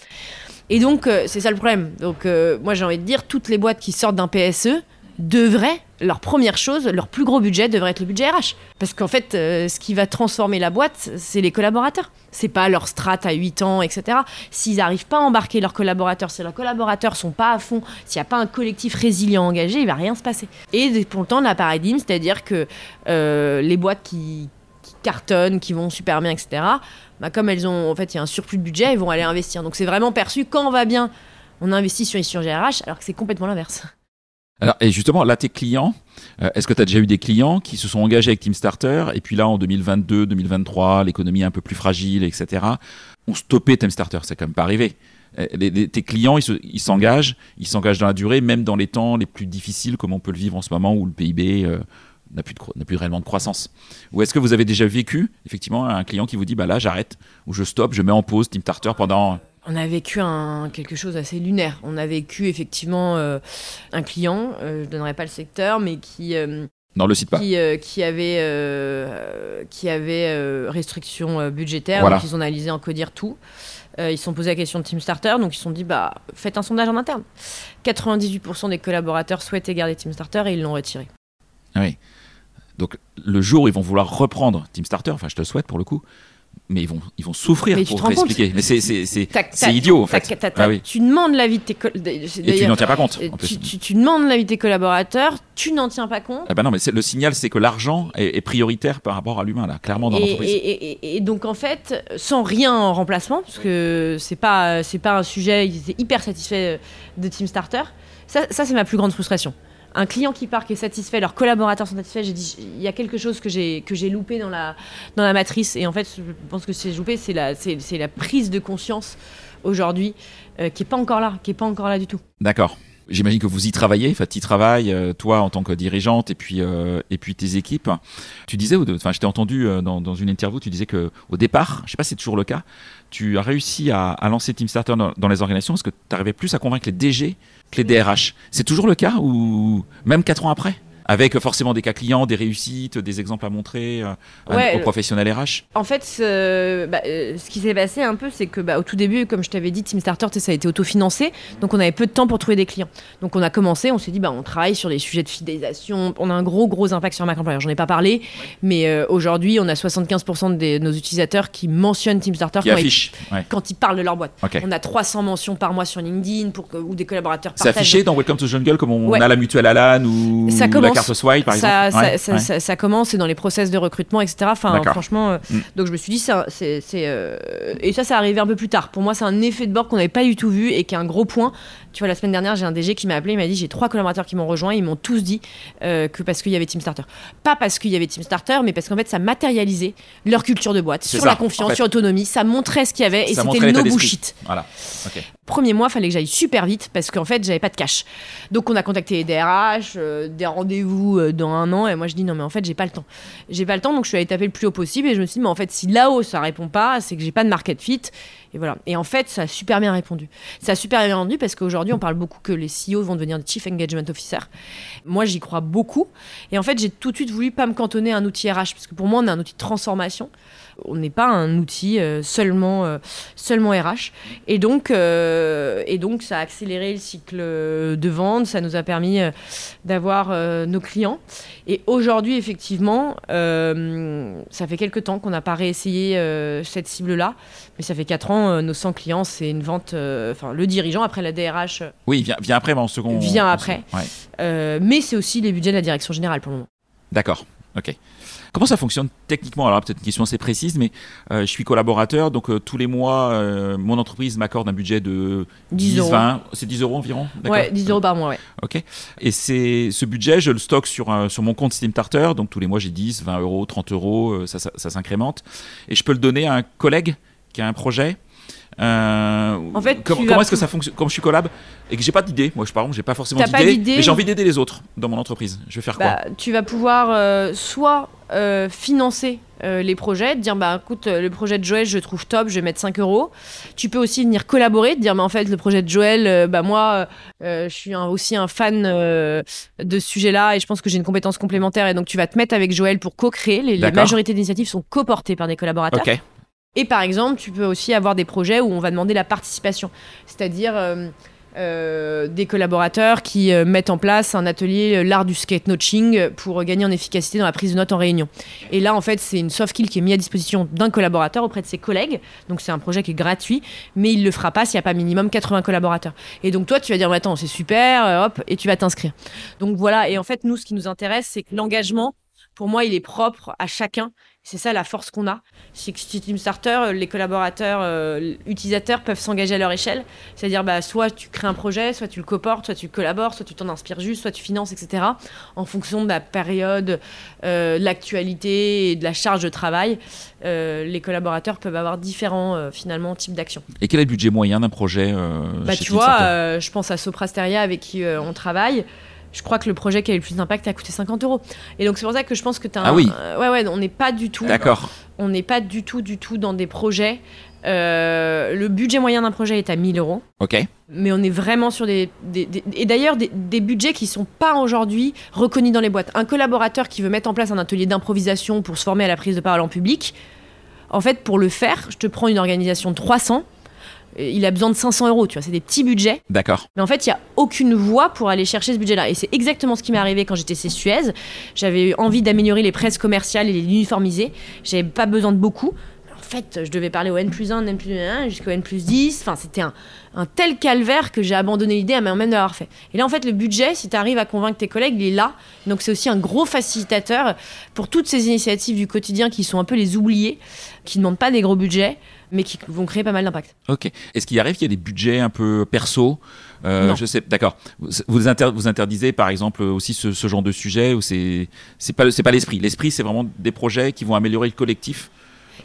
Et donc, euh, c'est ça le problème. Donc, euh, moi, j'ai envie de dire, toutes les boîtes qui sortent d'un PSE, devraient, leur première chose, leur plus gros budget devrait être le budget RH. Parce qu'en fait, euh, ce qui va transformer la boîte, c'est les collaborateurs. C'est pas leur strat à 8 ans, etc. S'ils n'arrivent pas à embarquer leurs collaborateurs, si leurs collaborateurs sont pas à fond, s'il n'y a pas un collectif résilient engagé, il va rien se passer. Et pour le temps, on a paradigme, c'est-à-dire que euh, les boîtes qui, cartonnent, qui vont super bien, etc., bah, comme elles ont, en fait, il y a un surplus de budget, ils vont aller investir. Donc c'est vraiment perçu, quand on va bien, on investit sur les sur GRH, alors que c'est complètement l'inverse. Alors, et justement, là, tes clients, euh, est-ce que tu as déjà eu des clients qui se sont engagés avec Team Starter et puis là, en 2022, 2023, l'économie est un peu plus fragile, etc., ont stoppé Team Starter C'est quand même pas arrivé. Euh, tes clients, ils s'engagent, ils s'engagent dans la durée, même dans les temps les plus difficiles, comme on peut le vivre en ce moment où le PIB euh, n'a plus, plus réellement de croissance. Ou est-ce que vous avez déjà vécu, effectivement, un client qui vous dit, bah là, j'arrête, ou je stoppe, je mets en pause Team Starter pendant on a vécu un, quelque chose assez lunaire. On a vécu effectivement euh, un client, euh, je ne donnerai pas le secteur, mais qui... Euh, non, le cite pas. Qui, qui avait, qui avait restriction budgétaire, donc ils ont analysé en codir tout. ils se sont posé la question de Team Starter, donc ils se sont dit bah, faites un sondage en interne. 98% des collaborateurs souhaitaient garder Team Starter et ils l'ont retiré. Ah oui. Donc le jour où ils vont vouloir reprendre Team Starter, enfin je te le souhaite pour le coup, mais ils vont, ils vont souffrir pour te expliquer. Mais c'est idiot en fait. Ah tu demandes l'avis de tes Et tu n'en tiens pas compte. En plus. Tu, tu, demandes l'avis de tes collaborateurs, tu n'en tiens pas compte. Ah bah non, mais le signal, c'est que l'argent est, prioritaire par rapport à l'humain, là, clairement dans l'entreprise. Et, et, donc en fait, sans rien en remplacement, parce que c'est pas, pas un sujet, ils étaient hyper satisfaits de Team Starter. Ça, ça c'est ma plus grande frustration un client qui part, qui est satisfait, leurs collaborateurs sont satisfaits, j'ai dit, il y a quelque chose que j'ai, que j'ai loupé dans la, dans la matrice. Et en fait, je pense que c'est loupé, c'est la, c'est, la prise de conscience aujourd'hui euh, qui n'est pas encore là, qui est pas encore là du tout. D'accord. J'imagine que vous y travaillez, enfin, tu y travailles, euh, toi en tant que dirigeante et puis, euh, et puis tes équipes. Tu disais, enfin, je t'ai entendu dans, dans, une interview, tu disais que au départ, je sais pas si c'est toujours le cas, tu as réussi à, à lancer Team Starter dans, dans les organisations parce que tu arrivais plus à convaincre les DG que les DRH. C'est toujours le cas ou même quatre ans après? Avec forcément des cas clients, des réussites, des exemples à montrer euh, Ouais, aux professionnels RH En fait, ce, bah, euh, ce qui s'est passé un peu, c'est que bah, au tout début, comme je t'avais dit, Team Starter, ça a été autofinancé, donc on avait peu de temps pour trouver des clients. Donc on a commencé, on s'est dit, bah, on travaille sur les sujets de fidélisation, on a un gros gros impact sur Mac Employer. J'en ai pas parlé, mais euh, aujourd'hui, on a 75% de nos utilisateurs qui mentionnent Team Starter qui quand ils, affichent. Ouais. quand ils parlent de leur boîte. On a 300 mentions par mois sur LinkedIn pour que, où des collaborateurs C'est affiché dans Welcome to Jungle comme on Ouais. a la mutuelle Alan ou Ça commence. Carte Swipe par ça, exemple. ça, Ouais, ça, ouais. ça- ça commence, c'est dans les process de recrutement, etc. Enfin, franchement, euh, Mm. donc je me suis dit, c'est, euh, et ça, ça arrivé un peu plus tard. Pour moi, c'est un effet de bord qu'on n'avait pas du tout vu et qui est un gros point. Tu vois, la semaine dernière, j'ai un DG qui m'a appelé, il m'a dit, j'ai trois collaborateurs qui m'ont rejoint, ils m'ont tous dit euh, que parce qu'il y avait Team Starter. Pas parce qu'il y avait Team Starter, mais parce qu'en fait, ça matérialisait leur culture de boîte, sur la confiance, en fait. sur l'autonomie, ça montrait ce qu'il y avait et c'était no bullshit Voilà. Ok. Premier mois, fallait que j'aille super vite parce qu'en fait, j'avais pas de cash. Donc, on a contacté les DRH, euh, des rendez-vous euh, dans un an, et moi je dis non, mais en fait, j'ai pas le temps. J'ai pas le temps, donc je suis allée taper le plus haut possible, et je me suis dit, mais en fait, si là-haut ça répond pas, c'est que j'ai pas de market fit. Et voilà. Et en fait, ça a super bien répondu. Ça a super bien répondu parce qu'aujourd'hui, on parle beaucoup que les CEO vont devenir des Chief Engagement Officer. Moi, j'y crois beaucoup. Et en fait, j'ai tout de suite voulu pas me cantonner à un outil RH, parce que pour moi, on est un outil de transformation. On n'est pas un outil euh, seulement, euh, seulement RH. Et donc, euh, et donc, ça a accéléré le cycle de vente, ça nous a permis d'avoir nos clients. Et aujourd'hui, effectivement, ça fait quelques temps qu'on n'a pas réessayé cette cible-là, mais ça fait 4 ans, euh, nos 100 clients, c'est une vente, euh, enfin, le dirigeant, après la DRH, euh, Oui, vient, vient après, mais en second. Vient en après. second. Ouais. euh, mais c'est aussi les budgets de la direction générale pour le moment. D'accord. Ok. Comment ça fonctionne techniquement? Alors peut-être une question assez précise, mais je suis collaborateur, donc tous les mois, mon entreprise m'accorde un budget de 10 10, euros. 20, c'est 10 euros environ? Ouais, 10 euros par mois, ouais. Ok. Et c'est ce budget, je le stocke sur, un- sur mon compte Tarter, donc tous les mois j'ai 10, 20 euros, 30 euros, ça, ça, ça s'incrémente. Et je peux le donner à un collègue? Qui a un projet. Euh, En fait, com- tu comment vas est-ce que ça fonctionne Comme je suis collab et que j'ai pas d'idée, moi je par exemple, j'ai pas forcément d'idée, mais j'ai envie d'aider les autres dans mon entreprise. Je vais faire quoi? Bah, tu vas pouvoir euh, soit euh, financer les projets, dire bah écoute le projet de Joël je trouve top, je vais mettre 5 euros. Tu peux aussi venir collaborer, dire mais en fait le projet de Joël, bah moi je suis un- aussi un fan de ce sujet-là et je pense que j'ai une compétence complémentaire et donc tu vas te mettre avec Joël pour co-créer. Les, majorités d'initiatives sont coportées par des collaborateurs. Ok. Et par exemple, tu peux aussi avoir des projets où on va demander la participation, c'est-à-dire euh, euh, des collaborateurs qui euh, mettent en place un atelier l'art du skate notching pour gagner en efficacité dans la prise de notes en réunion. Et là, en fait, c'est une soft skill qui est mise à disposition d'un collaborateur auprès de ses collègues. Donc c'est un projet qui est gratuit, mais il le fera pas s'il n'y a pas minimum 80 collaborateurs. Et donc toi, tu vas dire, mais attends, c'est super, hop, et tu vas t'inscrire. Donc voilà. Et en fait, nous, ce qui nous intéresse, c'est que l'engagement, pour moi, il est propre à chacun. C'est ça la force qu'on a. C'est que chez Team Starter, euh, les collaborateurs, euh, utilisateurs peuvent s'engager à leur échelle. C'est-à-dire, bah, soit tu crées un projet, soit tu le coportes, soit tu collabores, soit tu t'en inspires juste, soit tu finances, etc. En fonction de la période, euh, de l'actualité et de la charge de travail, euh, les collaborateurs peuvent avoir différents, finalement, types d'actions. Et quel est le budget moyen d'un projet Bah, chez tu Team vois, je pense à Soprasteria avec qui on travaille. Je crois que le projet qui a eu le plus d'impact a coûté 50 euros. Et donc c'est pour ça que je pense que tu as Ah oui. ouais, ouais, on n'est pas du tout. D'accord. On n'est pas du tout, du tout dans des projets. euh, le budget moyen d'un projet est à 1000 euros. Ok. Mais on est vraiment sur des. des- des- et d'ailleurs, des, des budgets qui sont pas aujourd'hui reconnus dans les boîtes. Un collaborateur qui veut mettre en place un atelier d'improvisation pour se former à la prise de parole en public, en fait, pour le faire, je te prends une organisation de 300. Il a besoin de 500 euros, tu vois, c'est des petits budgets. D'accord. Mais en fait, il n'y a aucune voie pour aller chercher ce budget-là. Et c'est exactement ce qui m'est arrivé quand j'étais chez Suez. J'avais envie d'améliorer les presses commerciales et les uniformiser. J'avais pas besoin de beaucoup. En fait, je devais parler au N plus 1, N plus 1, jusqu'au N plus 10. Enfin, c'était un, un tel calvaire que j'ai abandonné l'idée à même de l'avoir fait. Et là, en fait, le budget, si tu arrives à convaincre tes collègues, il est là. Donc, c'est aussi un gros facilitateur pour toutes ces initiatives du quotidien qui sont un peu les oubliés, qui ne demandent pas des gros budgets, mais qui vont créer pas mal d'impact. Ok. Est-ce qu'il arrive qu'il y ait des budgets un peu perso? Euh. Je sais. D'accord. Vous, vous, inter- vous interdisez par exemple aussi ce, ce genre de sujet ou c'est pas pas l'esprit. L'esprit c'est vraiment des projets qui vont améliorer le collectif?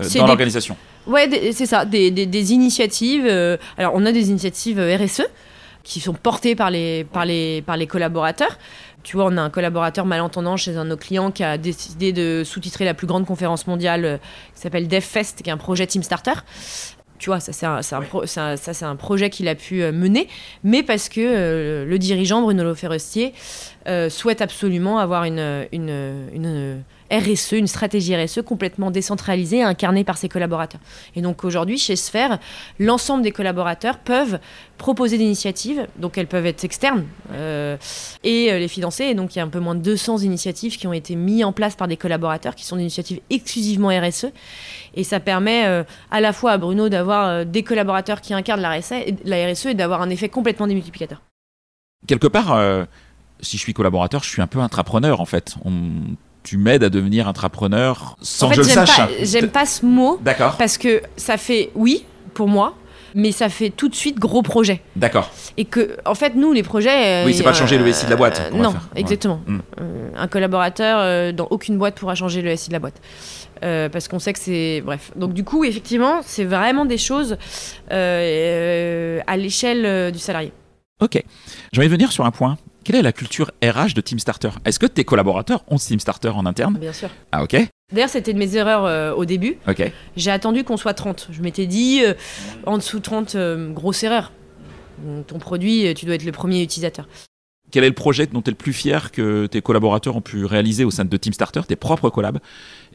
Dans des- l'organisation. Ouais, c'est ça, des, des- des initiatives. euh, alors, on a des initiatives euh, RSE. qui sont portés par les, par les, par les collaborateurs. Tu vois, on a un collaborateur malentendant chez un de nos clients qui a décidé de sous-titrer la plus grande conférence mondiale euh, qui s'appelle DevFest, qui est un projet Team Starter tu vois, ça c'est un, un, un, ça, un projet qu'il a pu euh, mener, mais parce que euh, le dirigeant Bruno Loferestier euh, souhaite absolument avoir une, une, une RSE, une stratégie RSE complètement décentralisée, incarnée par ses collaborateurs. Et donc aujourd'hui, chez Sphère, l'ensemble des collaborateurs peuvent proposer des initiatives, donc elles peuvent être externes euh, et euh, les financer. Et donc il y a un peu moins de 200 initiatives qui ont été mises en place par des collaborateurs, qui sont des initiatives exclusivement RSE. Et ça permet euh, à la fois à Bruno d'avoir des collaborateurs qui incarnent la RSE, RSE et d'avoir un effet complètement démultiplicateur. Quelque part, si je suis collaborateur, je suis un peu intrapreneur en fait. Tu m'aides à devenir intrapreneur sans que je le sache. J'aime pas ce mot. D'accord. Parce que ça fait oui pour moi, mais ça fait tout de suite gros projet. D'accord. Et que, en fait, nous, les projets. oui, c'est pas changer le SI de la boîte. Euh, non, exactement. Mm. Euh, un collaborateur euh, dans aucune boîte pourra changer le SI de la boîte. parce qu'on sait que c'est. Bref. Donc, du coup, effectivement, c'est vraiment des choses à l'échelle du salarié. Ok. Je vais venir sur un point quelle est la culture RH de Team Starter Est-ce que tes collaborateurs ont Team Starter en interne? Bien sûr. Ah ok. D'ailleurs, c'était de mes erreurs euh, au début. Ok. J'ai attendu qu'on soit 30. Je m'étais dit, euh, en dessous de 30, euh, grosse erreur. Ton produit, tu dois être le premier utilisateur. Quel est le projet dont tu es le plus fier que tes collaborateurs ont pu réaliser au sein de Team Starter, tes propres collabs,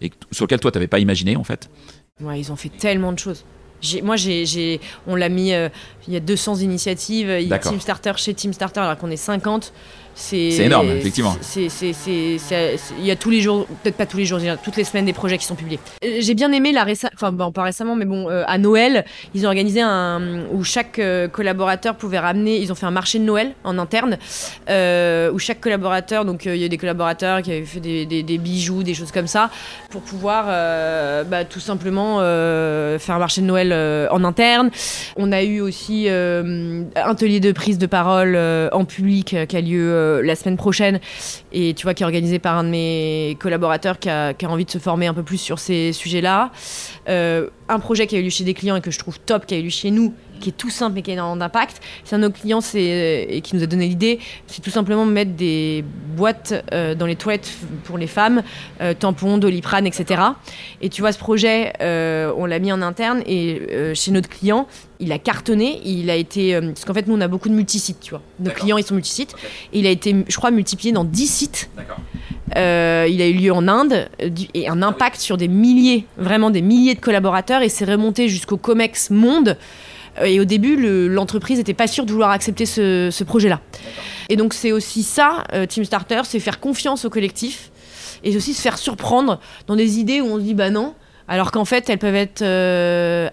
et sur lequel toi, tu n'avais pas imaginé en fait? Ouais, ils ont fait tellement de choses moi, j'ai, on l'a mis, il y a 200 initiatives, il y a Team Starter chez Team Starter alors qu'on est 50. C'est énorme, effectivement. Il y a tous les jours, peut-être pas tous les jours, il y a toutes les semaines des projets qui sont publiés. Euh, j'ai bien aimé la récemment, enfin bon, pas récemment, mais bon, euh, à Noël, ils ont organisé un où chaque euh, collaborateur pouvait ramener. Ils ont fait un marché de Noël en interne où chaque collaborateur, donc il y a des collaborateurs qui avaient fait des, des, bijoux, des choses comme ça, pour pouvoir bah, tout simplement faire un marché de Noël en interne. On a eu aussi un atelier de prise de parole en public qui a lieu euh, la semaine prochaine et tu vois qui est organisé par un de mes collaborateurs qui a, envie de se former un peu plus sur ces sujets-là. Euh, un projet qui a eu lieu chez des clients et que je trouve top, qui a eu lieu chez nous, qui est tout simple mais qui a énormément d'impact. C'est un de nos clients et qui nous a donné l'idée, c'est tout simplement mettre des boîtes euh, dans les toilettes pour les femmes, tampons, doliprane, etc. Et tu vois, ce projet, on l'a mis en interne et chez notre client, il a cartonné, il a été... parce qu'en fait, nous, on a beaucoup de multisites, tu vois. Nos clients, ils sont multisites. Et il a été, je crois, multiplié dans 10 sites. Euh, il a eu lieu en Inde et un impact sur des milliers, vraiment des milliers de collaborateurs et c'est remonté jusqu'au COMEX Monde. Euh, et au début, l'entreprise n'était pas sûre de vouloir accepter ce, projet-là. Et donc c'est aussi ça, euh, Team Starter, c'est faire confiance au collectif et aussi se faire surprendre dans des idées où on se dit bah non, alors qu'en fait elles peuvent être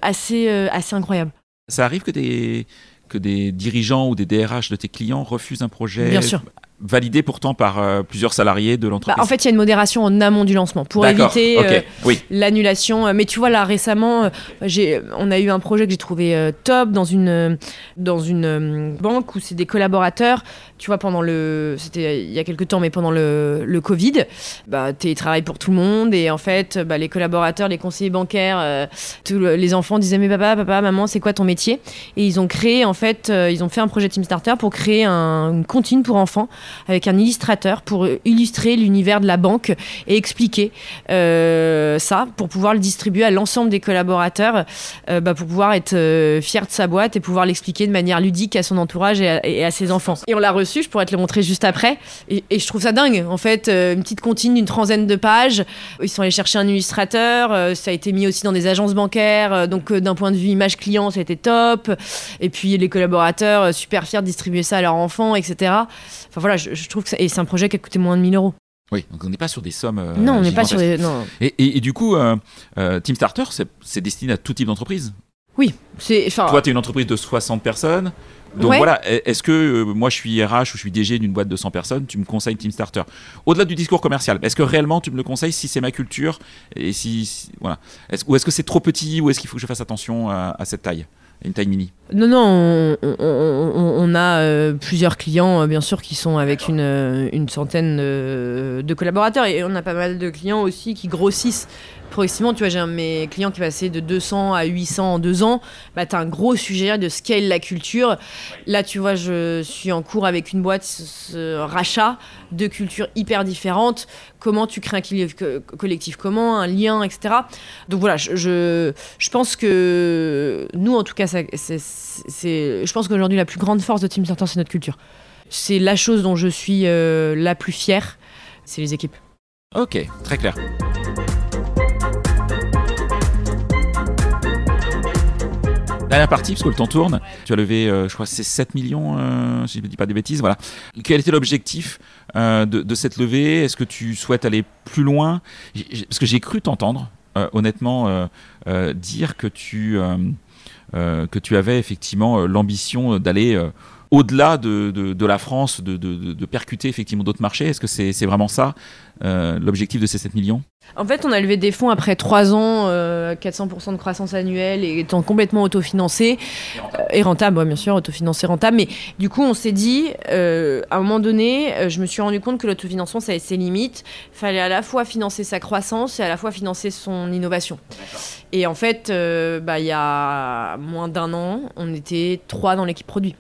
assez, assez incroyables. Ça arrive que des, que des dirigeants ou des DRH de tes clients refusent un projet Bien sûr validé pourtant par euh, plusieurs salariés de l'entreprise. Bah, en fait, il y a une modération en amont du lancement pour éviter euh, l'annulation. Mais tu vois, là récemment, euh, on a eu un projet que j'ai trouvé top dans une, dans une banque où c'est des collaborateurs. Tu vois, pendant le. C'était il y a quelques temps, mais pendant le, le Covid, bah, télétravail pour tout le monde. Et en fait, bah, les collaborateurs, les conseillers bancaires, tous les enfants disaient Mais papa, papa, maman, c'est quoi ton métier? Et ils ont créé, en fait, ils ont fait un projet Team Starter pour créer un, une comptine pour enfants avec un illustrateur pour illustrer l'univers de la banque et expliquer euh, ça pour pouvoir le distribuer à l'ensemble des collaborateurs, euh, bah, pour pouvoir être euh, fier de sa boîte et pouvoir l'expliquer de manière ludique à son entourage et à, ses enfants. Et on l'a reçu, je pourrais te le montrer juste après. Et, je trouve ça dingue. En fait, une petite comptine d'une trentaine de pages. Ils sont allés chercher un illustrateur. ça a été mis aussi dans des agences bancaires. donc, d'un point de vue image client, ça a été top. Et puis, les collaborateurs, super fiers de distribuer ça à leurs enfants, etc. Enfin voilà, je, trouve que c'est un projet qui a coûté moins de 1000 euros. Oui, donc on n'est pas sur des sommes. Euh, non, on n'est pas sur des. Non. Et, et, du coup, euh, euh, Team Starter, c'est destiné à tout type d'entreprise Oui. Toi, tu es une entreprise de 60 personnes. Donc voilà, est-ce que moi je suis RH ou je suis DG d'une boîte de 100 personnes, tu me conseilles Team Starter? Au-delà du discours commercial, est-ce que réellement tu me le conseilles si c'est ma culture et si, voilà, ou est-ce que c'est trop petit ou est-ce qu'il faut que je fasse attention à cette taille? Une taille mini. Non, non, on, a euh, plusieurs clients, euh, bien sûr, qui sont avec une, euh, une centaine de collaborateurs. Et on a pas mal de clients aussi qui grossissent progressivement, tu vois, j'ai un de mes clients qui est passé de 200 à 800 en deux ans. Bah, tu as un gros sujet de scale la culture. Là, tu vois, je suis en cours avec une boîte, ce rachat de cultures hyper différentes. Comment tu crées un collectif comment, un lien, etc. Donc voilà, je, je, pense que nous, en tout cas, c'est, je pense qu'aujourd'hui, la plus grande force de Team Starter, c'est notre culture. C'est la chose dont je suis euh, la plus fière, c'est les équipes. Ok, très clair. Dernière partie, parce que le temps tourne. Tu as levé, euh, je crois, c'est 7 millions, euh, si je ne dis pas des bêtises. Voilà. Quel était l'objectif euh, de, cette levée? Est-ce que tu souhaites aller plus loin? Parce que j'ai cru t'entendre, honnêtement, dire que tu, que tu avais effectivement l'ambition d'aller au-delà de, la France, de, percuter effectivement d'autres marchés Est-ce que c'est vraiment ça euh, l'objectif de ces 7 millions? En fait, on a levé des fonds après 3 ans, 400% euh, de croissance annuelle et étant complètement autofinancé. Et rentable, euh, bien sûr, autofinancé, rentable. Mais du coup, on s'est dit, à un moment donné, je me suis rendu compte que l'autofinancement, ça avait ses limites. Il fallait à la fois financer sa croissance et à la fois financer son innovation. Et en fait, bah, il y a moins d'un an, on était trois dans l'équipe produit.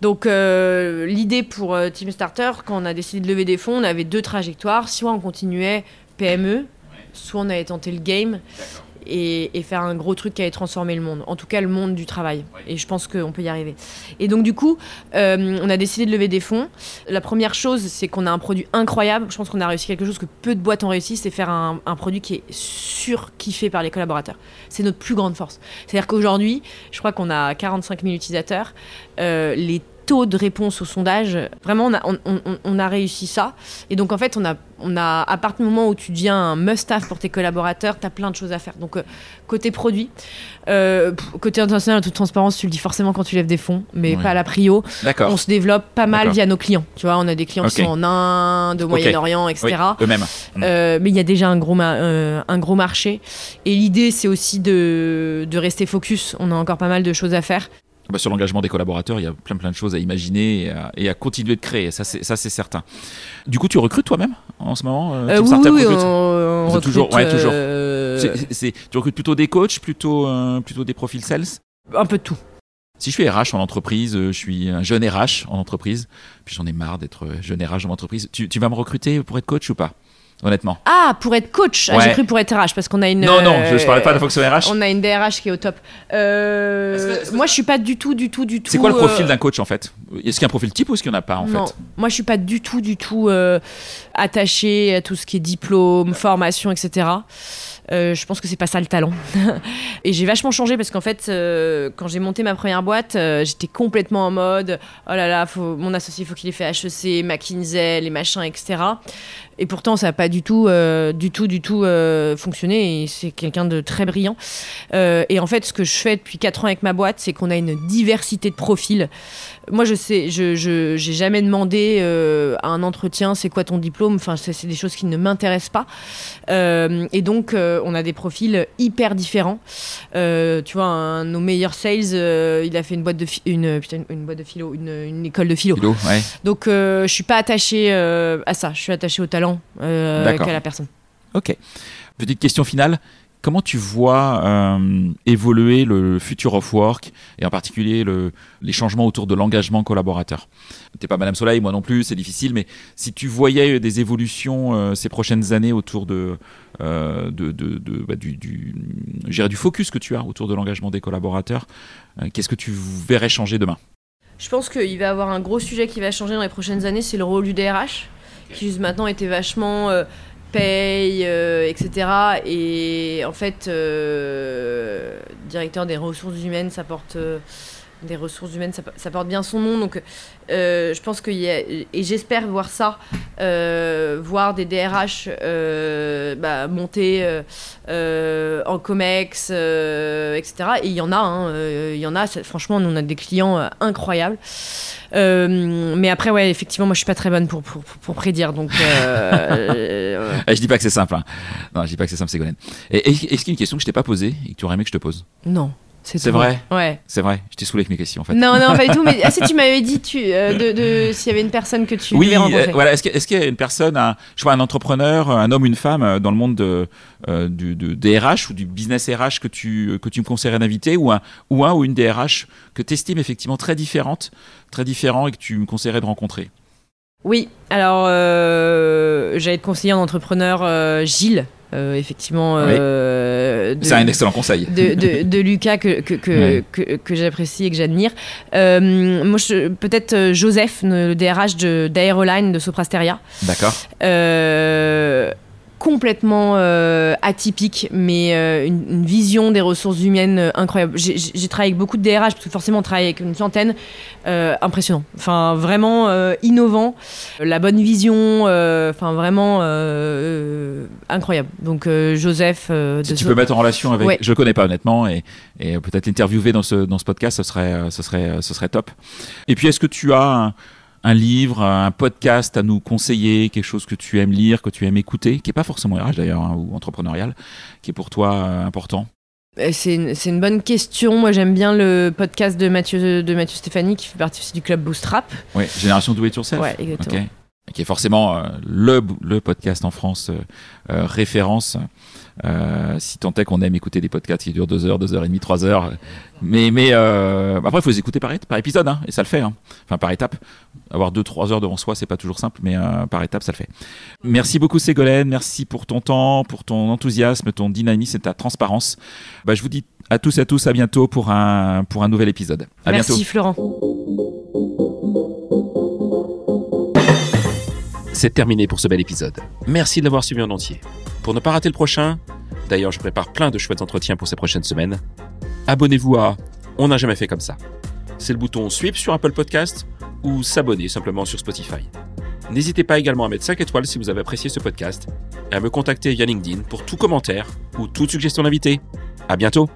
Donc euh, l'idée pour euh, Team Starter, quand on a décidé de lever des fonds, on avait deux trajectoires. Soit on continuait PME, soit on allait tenter le game et, faire un gros truc qui allait transformer le monde. En tout cas, le monde du travail. Et je pense qu'on peut y arriver. Et donc du coup, euh, on a décidé de lever des fonds. La première chose, c'est qu'on a un produit incroyable. Je pense qu'on a réussi quelque chose que peu de boîtes ont réussi, c'est faire un, produit qui est surkiffé par les collaborateurs. C'est notre plus grande force. C'est-à-dire qu'aujourd'hui, je crois qu'on a 45 000 utilisateurs. les taux de réponse au sondage. Vraiment, on a, réussi ça. Et donc, en fait, on a, on a, à partir du moment où tu deviens un must-have pour tes collaborateurs, tu as plein de choses à faire. Donc, euh, côté produit, euh, côté international, en toute transparence, tu le dis forcément quand tu lèves des fonds, mais pas à la prio. On se développe pas mal via nos clients. Tu vois, on a des clients qui sont en Inde, au Moyen-Orient, etc. eux-mêmes. Euh, mais il y a déjà un gros, un gros marché. Et l'idée, c'est aussi de, de rester focus. On a encore pas mal de choses à faire. Bah, sur l'engagement des collaborateurs, il y a plein plein de choses à imaginer et à, continuer de créer. Ça, c'est ça, c'est certain. Du coup, tu recrutes toi-même en ce moment euh, euh Oui, on, recrute, toujours. Ouais, toujours. Euh, tu recrutes plutôt des coachs, plutôt plutôt des profils sales? Un peu de tout. Si je suis RH en entreprise, je suis un jeune RH en entreprise, puis j'en ai marre d'être jeune RH en entreprise. Tu, tu vas me recruter pour être coach ou pas? Honnêtement. Ah, pour être coach ah, J'ai cru pour être RH, parce qu'on a une. Non, non, je ne parlais pas de fonction RH. On a une DRH qui est au top. Euh, moi, je suis pas du tout, du tout, du tout. C'est quoi le profil euh, d'un coach en fait? Est-ce qu'il y a un profil type ou est-ce qu'il n'y en a pas en non. Moi, je suis pas du tout, du tout euh, attaché à tout ce qui est diplôme, formation, etc. Euh, je pense que c'est pas ça le talent. et j'ai vachement changé parce qu'en fait, euh, quand j'ai monté ma première boîte, euh, j'étais complètement en mode oh là là, faut, mon associé, il faut qu'il ait fait HEC, McKinsey, les machins, etc. Et pourtant, ça n'a pas du tout, du tout, du tout fonctionné. Et c'est quelqu'un de très brillant. et en fait, ce que je fais depuis 4 ans avec ma boîte, c'est qu'on a une diversité de profils. Moi, je sais, je, je j'ai jamais demandé à un entretien, c'est quoi ton diplôme? Enfin, c'est, des choses qui ne m'intéressent pas. et donc, on a des profils hyper différents. Euh, tu vois, un, nos meilleurs sales, euh, il a fait une boîte de, une, une boîte de philo, une, école de philo. Donc, euh, je suis pas attaché à ça. Je suis attaché au talent qu'à la personne. Ok. Petite question finale. Comment tu vois euh, évoluer le future of work et en particulier le, les changements autour de l'engagement collaborateur? T'es pas Madame Soleil, moi non plus, c'est difficile, mais si tu voyais des évolutions euh, ces prochaines années autour de, euh, de, de, bah, du, du, du focus que tu as autour de l'engagement des collaborateurs, qu'est-ce que tu verrais changer demain? Je pense qu'il va y avoir un gros sujet qui va changer dans les prochaines années, c'est le rôle du DRH, qui jusqu'à maintenant était vachement paye, euh, etc. Et en fait, euh, directeur des ressources humaines, ça porte euh, des ressources humaines, ça, porte bien son nom. Donc, je pense qu'il y a, et j'espère voir ça, voir des DRH bah, monter en Comex, etc. Et il y en a, hein, il y en a. Franchement, on a des clients incroyables. Euh, mais après, ouais, effectivement, moi, je suis pas très bonne pour, pour, pour prédire. Donc, euh, euh je dis pas que c'est simple. Hein. Non, je dis pas que c'est simple, Ségolène. Est-ce qu'il y a une question que je t'ai pas posée et que tu aurais aimé que je te pose? Non. C'est vrai Ouais. C'est vrai, je t'ai saoulé avec mes questions en fait. Non, non, pas du tout. Mais ah, si tu m'avais dit tu, euh, de, de- s'il y avait une personne que tu oui, rencontrer. euh, voilà. Est-ce qu'il y a une personne, un, je vois un entrepreneur, un homme, une femme euh, dans le monde de, euh, du, de- des RH ou du business RH que tu que tu me conseillerais d'inviter ou un ou un ou une des RH que tu estimes effectivement très différente, très différent et que tu me conseillerais de rencontrer? Oui, alors euh, j'allais te conseiller un entrepreneur, euh, Gilles, euh, effectivement. euh, de- C'est un excellent conseil. de, de, de Lucas que, que, que, que, que j'apprécie et que j'admire. Euh, moi, peut-être euh, Joseph, le DRH de- d'Aeroline de Soprasteria. D'accord. Complètement euh, atypique, mais euh, une, une vision des ressources humaines euh, incroyable. J'ai- travaillé avec beaucoup de DRH, parce que forcément on travaille avec une centaine. Impressionnant. Enfin, vraiment innovant. La bonne vision, enfin vraiment incroyable. Donc Joseph... Si tu peux mettre en relation avec, Ouais. je le connais pas honnêtement, et, et peut-être l'interviewer dans ce, dans ce podcast, ce serait, ce serait, ce serait top. Et puis, est-ce que tu as un, un livre, un podcast à nous conseiller, quelque chose que tu aimes lire, que tu aimes écouter, qui est pas forcément RH d'ailleurs, hein, ou entrepreneurial, qui est pour toi euh, important? Euh, C'est une, bonne question. Moi, j'aime bien le podcast de Mathieu, de Mathieu Stéphanie, qui fait partie aussi du club Bootstrap. Oui, Génération Do It Yourself. Ouais, exactement. Qui est forcément euh, le, le podcast en France euh, référence. Euh, si tant est qu'on aime écouter des podcasts qui durent deux heures, deux heures et demie, trois heures. Mais, mais euh, après, il faut les écouter par, par épisode, hein, et ça le fait. hein. Enfin, par étape. Avoir deux, trois heures devant soi, c'est pas toujours simple, mais euh, par étape, ça le fait. Merci beaucoup, Ségolène. Merci pour ton temps, pour ton enthousiasme, ton dynamisme et ta transparence. Bah, je vous dis à tous et à tous à bientôt pour un, pour un nouvel épisode. À Merci bientôt. Florent. C'est terminé pour ce bel épisode. Merci de l'avoir suivi en entier. Pour ne pas rater le prochain, d'ailleurs je prépare plein de chouettes entretiens pour ces prochaines semaines, abonnez-vous à On n'a jamais fait comme ça. C'est le bouton Suivre sur Apple Podcast ou s'abonner simplement sur Spotify. N'hésitez pas également à mettre 5 étoiles si vous avez apprécié ce podcast et à me contacter via LinkedIn pour tout commentaire ou toute suggestion d'invité. À bientôt!